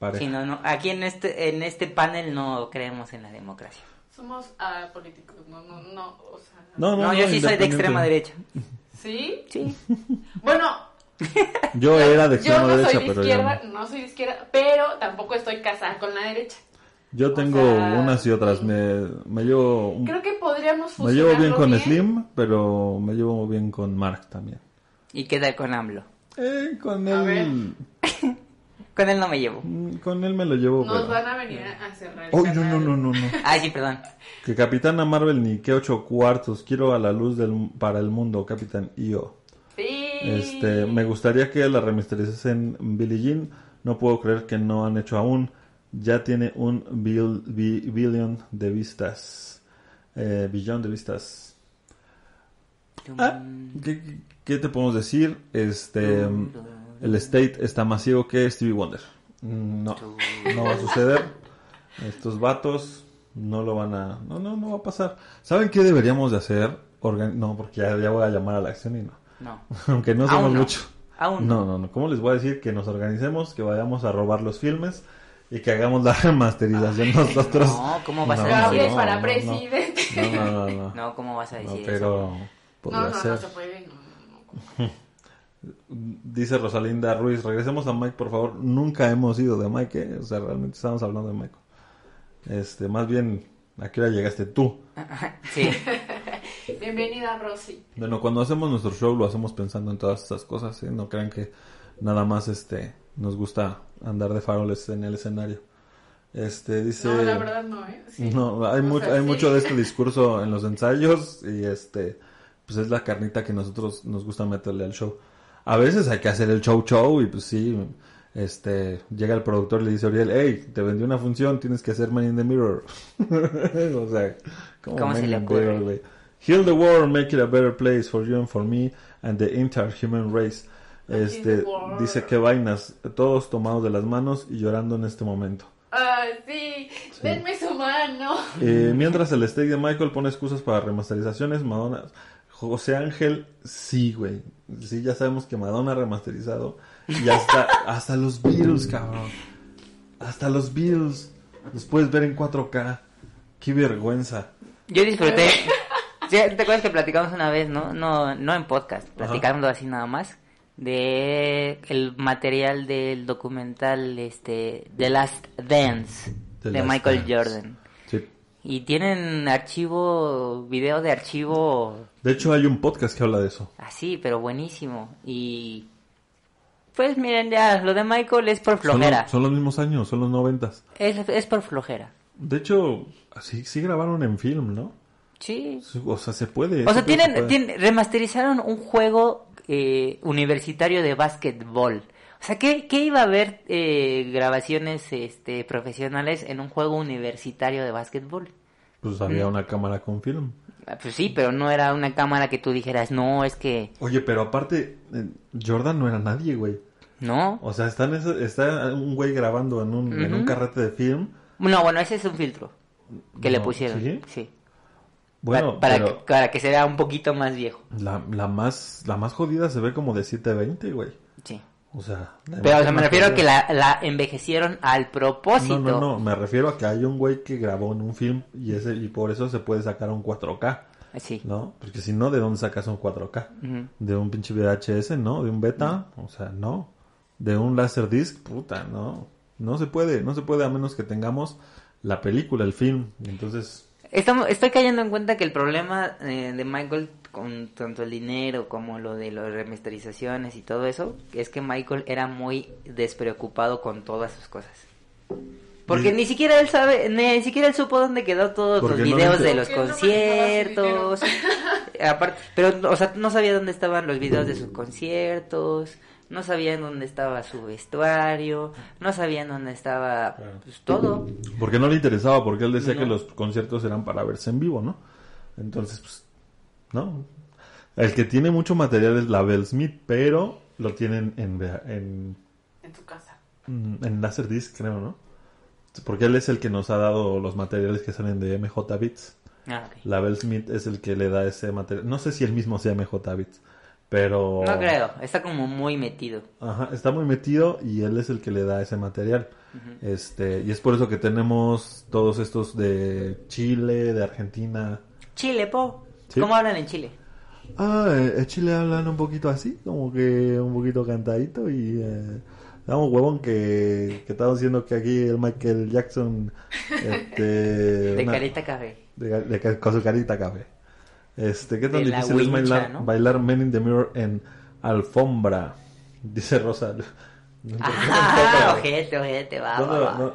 pareja. Sí, no, no. Aquí en este, en este panel no creemos en la democracia. Somos ah, políticos, no, no, no, o sea... No, No, yo sí soy de extrema derecha. ¿Sí? Sí. Bueno, Yo era de yo extrema no derecha, soy de pero izquierda, yo, no soy de izquierda, pero tampoco estoy casada con la derecha. yo tengo sea, unas y otras. Me, me llevo, Creo que podríamos me llevo bien con Slim, pero me llevo bien con Mark también. ¿Y qué tal con AMLO? Eh, con A él, Con él no me llevo. mm, con él me lo llevo. Nos pero- van a venir a cerrar el Oh, no, canal. no, no, no, no. Ay, sí, perdón. Que Capitana Marvel ni que ocho cuartos. Quiero a la luz del, para el mundo, Capitán Io. Sí. Este, me gustaría que la remasterizasen Billie Jean. No puedo creer que no han hecho aún. Ya tiene un bil- bi- billion de vistas. Eh, billón de vistas. Ah, ¿qué, qué- qué te podemos decir? Este, el State está más ciego que Stevie Wonder. No, no va a suceder. Estos vatos no lo van a... No, no, no va a pasar. ¿Saben qué deberíamos de hacer? Organ- No, porque ya, ya voy a llamar a la acción y no. No. Aunque no Aún somos no. mucho. Aún No, no, no. ¿Cómo les voy a decir que nos organicemos, que vayamos a robar los filmes y que hagamos la remasterización nosotros? No, ¿cómo vas a decir eso? para no, presidente. No, no, no. no. No, ¿cómo vas a No, decir eso? pero No, podría no, ser. no se puede. Dice Rosalinda Ruiz, regresemos a Mike, por favor. Nunca hemos ido de Mike, ¿eh? O sea, realmente estamos hablando de Mike. Este, más bien, ¿a qué hora llegaste tú? Sí. Bienvenida, Rosy. Bueno, cuando hacemos nuestro show lo hacemos pensando en todas estas cosas, ¿eh? No crean que nada más, este, nos gusta andar de faroles en el escenario. Este, dice... No, la verdad no, ¿eh? Sí. No, hay, O mucho, sea, hay sí. mucho de este discurso en los ensayos y este, pues es la carnita que nosotros nos gusta meterle al show. A veces hay que hacer el show show y pues sí, este, llega el productor y le dice a Oriel, hey, te vendí una función, tienes que hacer Man in the Mirror. o sea, ¿cómo, ¿Cómo se le ocurre? Mirror? Heal the world, make it a better place for you and for me and the entire human race. Este, dice que vainas, todos tomados de las manos y llorando en este momento. Ay, sí. Denme su mano. Eh, mientras el steak de Michael pone excusas para remasterizaciones, Madonna. José Ángel, sí, güey. Sí, ya sabemos que Madonna ha remasterizado. Y hasta, hasta los Beatles, cabrón. Hasta los Beatles. Los puedes ver en 4K. Qué vergüenza. Yo disfruté. Sí, ¿Te acuerdas que platicamos una vez, no? No, no en podcast, platicando así nada más de el material del documental este The Last Dance The de Last Michael Dance. Jordan. Y tienen archivo, video de archivo De hecho, hay un podcast que habla de eso. así, pero buenísimo. Y pues miren ya, lo de Michael es por Son, flojera. los- son los mismos años, son los noventas. Es, es por flojera. De hecho, sí, sí grabaron en film, ¿no? Sí. O sea, se puede. O sea, se tienen, puede. tienen- remasterizaron un juego eh, universitario de básquetbol. O sea, ¿qué, qué iba a haber eh, grabaciones este, profesionales en un juego universitario de básquetbol? Pues Mm. había una cámara con film. Ah, Pues sí, pero no era una cámara que tú dijeras, no, es que Oye, pero aparte, eh, Jordan no era nadie, güey. no. O sea, está, en ese- está un güey grabando en un, en un carrete de film. No, bueno, ese es un filtro que le pusieron. ¿sí? Sí. Bueno, para, pero que, para que se vea un poquito más viejo. la, la más la más jodida se ve como de 720, güey. Sí. O sea, Pero o sea, imagen me refiero a que la, la envejecieron al propósito. No, no, no, me refiero a que hay un güey que grabó en un film y ese y por eso se puede sacar un 4K, Sí. ¿no? Porque si no, ¿de dónde sacas un 4K? Ujú. De un pinche VHS, ¿no? De un beta, o sea, no. De un Laserdisc, puta, no. No se puede, no se puede a menos que tengamos la película, el film. Entonces, Estamos, estoy cayendo en cuenta que el problema eh, de Michael con tanto el dinero como lo de las remasterizaciones y todo eso, es que Michael era muy despreocupado con todas sus cosas. Porque Ni- siquiera él sabe, ni siquiera él supo dónde quedó todos los no videos de los no conciertos. Aparte, pero, o sea, no sabía dónde estaban los videos de sus conciertos, no sabían dónde estaba su vestuario, no sabían dónde estaba Claro. pues, todo. Porque no le interesaba, porque él decía No. que los conciertos eran para verse en vivo, ¿no? Entonces, pues, no. El que tiene mucho material es la Bell Smith, pero lo tienen en, en, En su casa. en Laserdisc, creo, ¿no? Porque él es el que nos ha dado los materiales que salen de MJ Beats. Ah, ok. La Bell Smith es el que le da ese material. No sé si él mismo sea MJ Beats, pero... No creo, está como muy metido. Ajá, está muy metido y él es el que le da ese material. Este, y es por eso que tenemos todos estos de Chile, de Argentina. Chile, po. Sí. ¿Cómo hablan en Chile? Ah, eh, en Chile hablan un poquito así, como que un poquito cantadito y eh, damos huevón que, que estamos diciendo que aquí el Michael Jackson este, De una- carita café. de- de ca- con su carita café. Este, ¿qué tan difícil es bailar, ¿no? bailar Men in the Mirror en alfombra? Dice Rosa. Ah, ojete, ojete, va, ¿Dónde- va, va. no?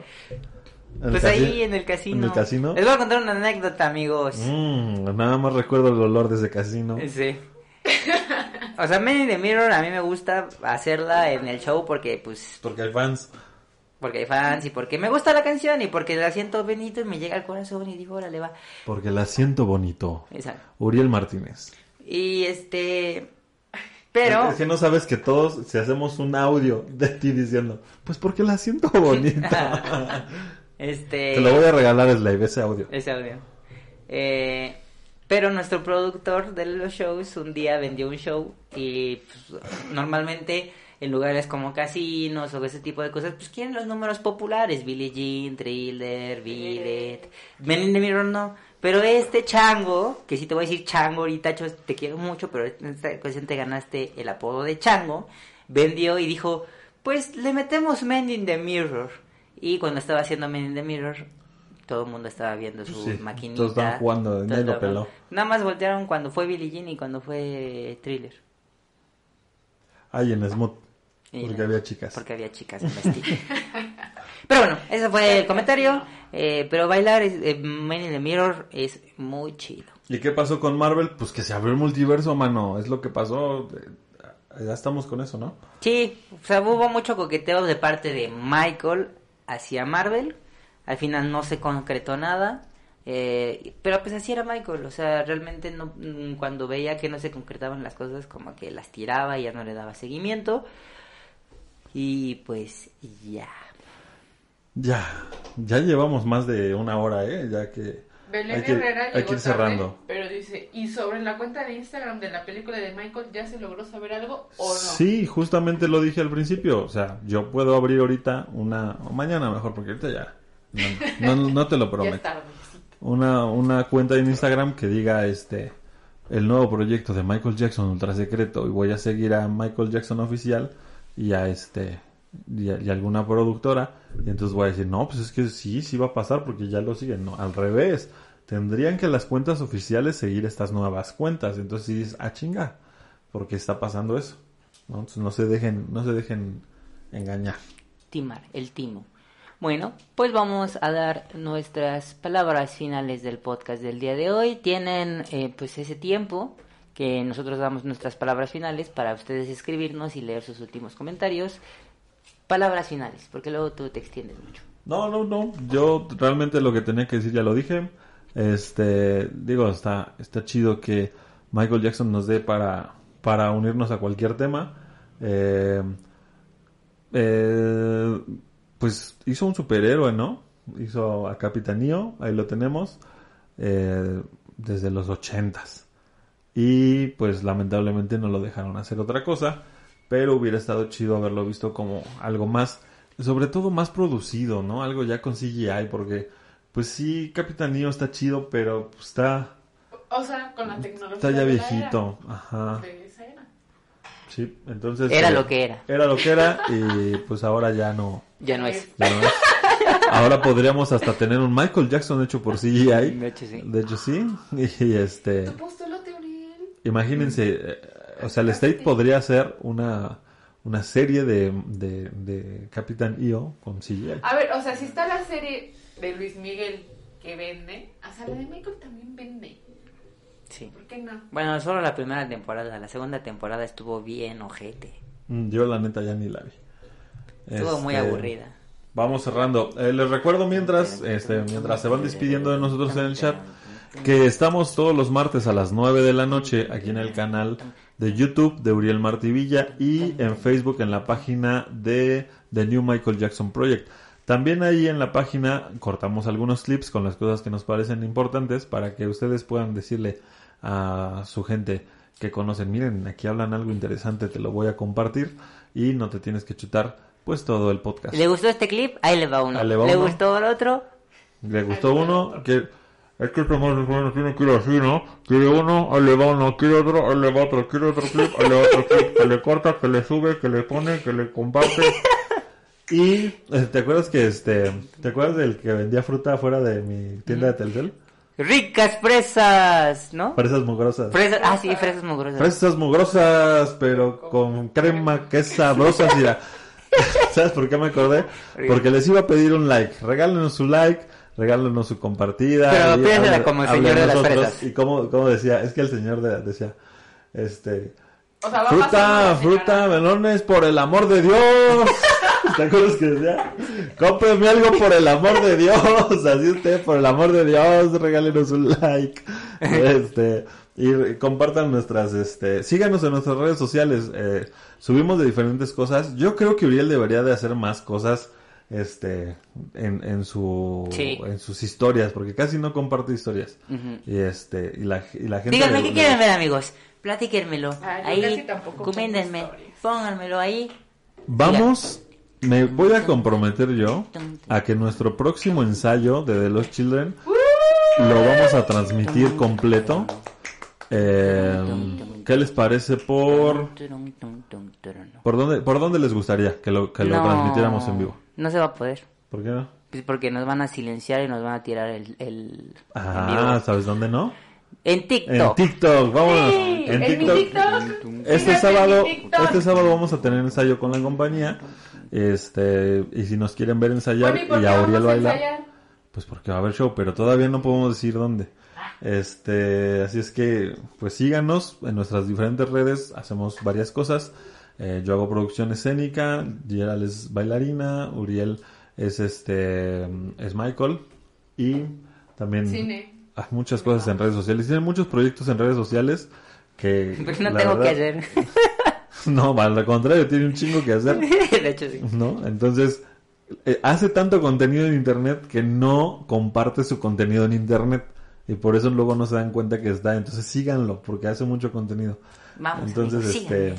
¿En el Pues ahí en el casino. ¿En el casino? Les voy a contar una anécdota, amigos. Mm, nada más recuerdo el olor de ese casino. Sí. O sea, Men in the Mirror a mí me gusta hacerla en el show porque, pues, Porque hay fans. Porque hay fans y porque me gusta la canción y porque la siento bonito y me llega al corazón y digo, órale, va. Porque la siento bonito. Exacto. Uriel Martínez. Y este... Pero... Es que no sabes que todos, si hacemos un audio de ti diciendo, pues porque la siento bonita. Este... Te lo voy a regalar Slave, ese audio. Ese audio. Eh, pero nuestro productor de los shows un día vendió un show y pues, normalmente en lugares como casinos o ese tipo de cosas, pues quieren los números populares, Billie Jean, Thriller, It, Men in the Mirror no. Pero este chango, que sí te voy a decir chango ahorita, te quiero mucho, pero en esta ocasión te ganaste el apodo de chango, vendió y dijo, pues le metemos Men in the Mirror. Y cuando estaba haciendo Men in the Mirror, todo el mundo estaba viendo su Sí, maquinita. todos estaban jugando, nadie lo peló. Nada más voltearon cuando fue Billie Jean y cuando fue Thriller. Ay, en Smooth. Y Porque había chicas. Porque había chicas en pero bueno, ese fue el comentario. eh, pero bailar es, eh, Men in the Mirror es muy chido. ¿Y qué pasó con Marvel? Pues que se abrió el multiverso, mano. Es lo que pasó. Eh, Ya estamos con eso, ¿no? Sí, o sea, hubo mucho coqueteo de parte de Michael hacia Marvel. Al final no se concretó nada. eh, pero pues así era Michael, o sea, realmente no, mm, cuando veía que no se concretaban las cosas, como que las tiraba y ya no le daba seguimiento. Y pues ya. Ya. Ya llevamos más de una hora, ¿eh? Ya que... Belén hay que, Herrera hay que llegó ir cerrando. tarde, pero dice, ¿y sobre la cuenta de Instagram de la película de Michael ya se logró saber algo o no? Sí, justamente lo dije al principio. O sea, yo puedo abrir ahorita una... O mañana mejor, porque ahorita ya... No, no, no te lo ya prometo. es tarde. una, una cuenta en Instagram que diga este el nuevo proyecto de Michael Jackson ultra secreto y voy a seguir a Michael Jackson oficial y a este y, a- alguna productora y entonces voy a decir no pues es que sí sí va a pasar porque ya lo siguen no al revés tendrían que las cuentas oficiales seguir estas nuevas cuentas entonces sí dices ah chinga porque está pasando eso ¿no? Entonces no se dejen no se dejen engañar Timar, el timo. Bueno, pues vamos a dar nuestras palabras finales del podcast del día de hoy. Tienen eh, pues ese tiempo que nosotros damos nuestras palabras finales para ustedes escribirnos y leer sus últimos comentarios. Palabras finales, porque luego tú te extiendes mucho. No, no, no. Yo realmente lo que tenía que decir ya lo dije. Este, digo, está, está chido que Michael Jackson nos dé para, para unirnos a cualquier tema. Eh, eh, pues hizo un superhéroe, ¿no? Hizo a Capitanío, ahí lo tenemos, eh, desde los ochentas. Y pues lamentablemente no lo dejaron hacer otra cosa, pero hubiera estado chido haberlo visto como algo más, sobre todo más producido, ¿no? Algo ya con CGI, porque pues sí, Capitanío está chido, pero pues, está, O sea, con la tecnología. está ya de la viejito. Ajá. era, de esa era. Sí, entonces... Era eh, lo que era. Era lo que era y pues ahora ya no. Ya no es. ya no es. ahora podríamos hasta tener un Michael Jackson hecho por CGI. De hecho, sí. De hecho, sí. Y este. Imagínense, eh, o sea, el State podría ser una, una serie de, de, de Capitán EO con CGI. A ver, o sea, si está la serie de Luis Miguel que vende, o sea, la de Michael también vende. Sí. ¿Por qué no? Bueno, solo la primera temporada. La segunda temporada estuvo bien ojete. Mm, Yo la neta ya ni la vi. Estuvo muy Este, aburrida. Vamos cerrando. Eh, les recuerdo mientras, este, mientras se van despidiendo de nosotros en el chat, que estamos todos los martes a las 9 de la noche aquí en el canal de YouTube de Uriel Martivilla y en Facebook en la página de The New Michael Jackson Project. También ahí en la página cortamos algunos clips con las cosas que nos parecen importantes para que ustedes puedan decirle a su gente que conocen, miren, aquí hablan algo interesante, te lo voy a compartir y no te tienes que chutar pues todo el podcast. ¿Le gustó este clip? Ahí le va uno. Le va ¿Le uno. gustó el otro? Le gustó uno, que es que este más bueno tiene que ir así, ¿no? Quiere uno, ahí le va uno, quiere otro, ahí le va otro, quiere otro clip, ahí le va otro clip, que le corta, que le sube, que le pone, que le comparte. Y eh, ¿te acuerdas que este, te acuerdas del que vendía fruta afuera de mi tienda de Telcel? Ricas fresas, ¿no? Fresas mugrosas. Fresas, ah, sí, fresas mugrosas. Fresas mugrosas, pero con crema que es sabrosa. mira. ¿Sabes por qué me acordé? Porque les iba a pedir un like. Regálenos su like, regálenos su compartida. Pero hable- como el señor de las fresas. Y como, como decía, es que el señor de- decía, este, O sea, va fruta, fruta, melones, por el amor de Dios. ¿Te acuerdas que decía? Cómpreme algo por el amor de Dios. Así usted, por el amor de Dios, regálenos un like. Este, y compartan nuestras, este, síganos en nuestras redes sociales. Eh, subimos de diferentes cosas. Yo creo que Uriel debería de hacer más cosas, este, en, en su, Sí. en sus historias, porque casi no comparte historias. Y este, y la, y la gente. Díganme le- qué le- quieren ver, amigos. Platíquenmelo. Ah, ahí, stories. Pónganmelo ahí. Vamos, me voy a comprometer yo a que nuestro próximo ensayo de The Lost Children lo vamos a transmitir completo. Eh, ¿Qué les parece por por dónde por dónde les gustaría que lo que lo No, transmitiéramos en vivo? No se va a poder. ¿Por qué no? Pues porque nos van a silenciar y nos van a tirar el, el en Ah, vivo. ¿sabes dónde no? En En TikTok. TikTok, vámonos. Sí, en TikTok. TikTok. Este sábado, TikTok. este sábado vamos a tener ensayo con la compañía. Este, y si nos quieren ver ensayar Bueno, ¿y por y qué a Uriel bailar, ensayar? pues porque va a haber show, pero todavía no podemos decir dónde. Este, así es que, pues síganos en nuestras diferentes redes, hacemos varias cosas. Eh, yo hago producción escénica, Gerald es bailarina, Uriel es este, es Michael y también Cine. hay muchas cosas en redes sociales. Tienen muchos proyectos en redes sociales que Pues no tengo que hacer. No, al contrario, tiene un chingo que hacer. de hecho, sí. ¿no? Entonces, eh, hace tanto contenido en internet que no comparte su contenido en internet. Y por eso luego no se dan cuenta que está. Entonces síganlo, porque hace mucho contenido. Vamos, Entonces, amigos, este,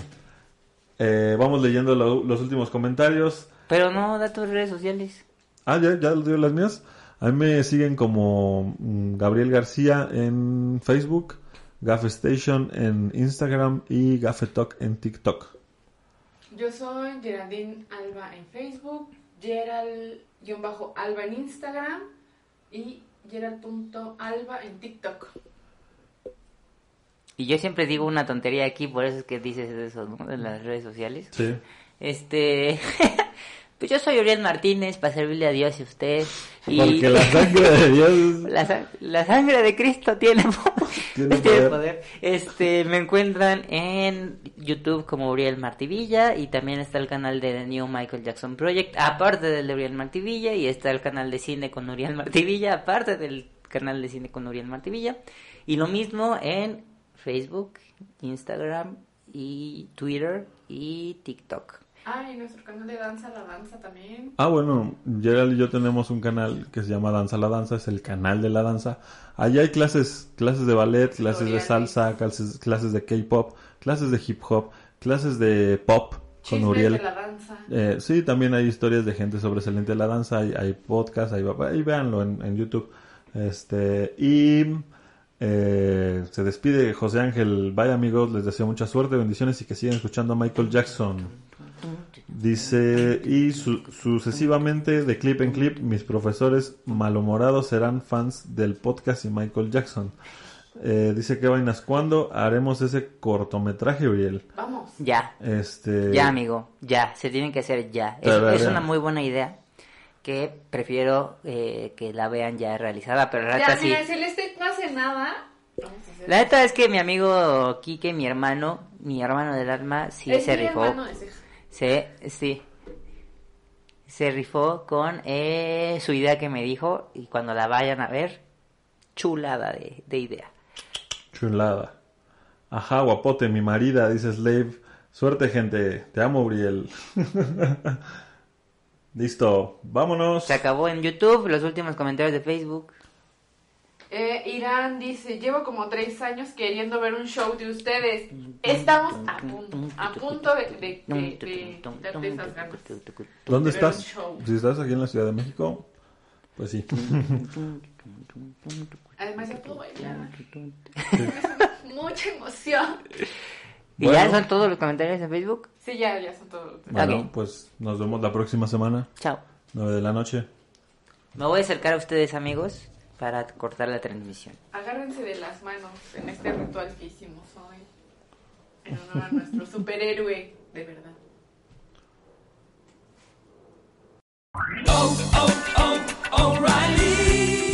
eh, vamos leyendo lo- los últimos comentarios. Pero no, da tus redes sociales. Ah, ya, ya les digo las mías. A mí me siguen como mm, Gabriel García en Facebook, Gafe Station en Instagram y Gafe Talk en TikTok. Yo soy Geraldine Alba en Facebook, Gerald-Alba en Instagram y Gerald.alba en TikTok. Y yo siempre digo una tontería aquí, por eso es que dices eso, ¿no? En las redes sociales. Sí. Este. pues yo soy Uriel Martínez, para servirle a Dios y a usted. Y... Porque la sangre de Dios La, sa- la sangre de Cristo tiene, Tiene tiene poder. poder. Este, me encuentran en YouTube como Uriel Martivilla y también está el canal de The New Michael Jackson Project, aparte del de Uriel Martivilla, y está el canal de cine con Uriel Martivilla, aparte del canal de cine con Uriel Martivilla. Y lo mismo en Facebook, Instagram y Twitter y TikTok. Ah, y nuestro canal de danza, la danza también. Ah, bueno, Gerald y yo tenemos un canal que se llama Danza la Danza, es el canal de la danza. Allí hay clases, clases de ballet, clases de salsa, clases, clases de K-pop, clases de hip hop, clases de pop con Chismes Uriel. de la danza. Eh, sí, también hay historias de gente sobresaliente de la danza, hay, hay podcast, ahí, va- ahí véanlo en, en YouTube. Este, y eh, se despide José Ángel. Bye amigos, les deseo mucha suerte, bendiciones y que sigan escuchando a Michael Jackson. Dice, y su- sucesivamente de clip en clip, mis profesores malhumorados serán fans del podcast y Michael Jackson. Eh, dice que vainas, ¿cuándo haremos ese cortometraje, Uriel? Vamos. Ya, Este, ya amigo, ya, se tienen que hacer ya. Es, una muy buena idea que prefiero eh, que la vean ya realizada, pero la Ya, neta sí. mira, Celeste no hace nada. La neta es que mi amigo Quique, mi hermano, mi hermano del alma, sí Es se rifó. hermano. Se, sí. Se rifó con eh, su idea que me dijo y cuando la vayan a ver, chulada de, de idea. Chulada. Ajá, guapote, mi marida, dice Slave. Suerte, gente. Te amo, Uriel. Listo, vámonos. Se acabó en YouTube, los últimos comentarios de Facebook. Eh, Irán dice, llevo como tres años queriendo ver un show de ustedes. Estamos a punto, a punto de, de, de, de darte esas ganas. ¿Dónde estás? Si estás aquí en la Ciudad de México, pues sí. Además ya puedo bailar. Mucha emoción. ¿Y Bueno. ya son todos los comentarios en Facebook? Sí, ya, ya son todos. Bueno, pues nos vemos la próxima semana, Chao. 9 de la noche. Me voy a acercar a ustedes, amigos, para cortar la transmisión. Agárrense de las manos en este ritual que hicimos hoy. En honor a nuestro superhéroe, de verdad.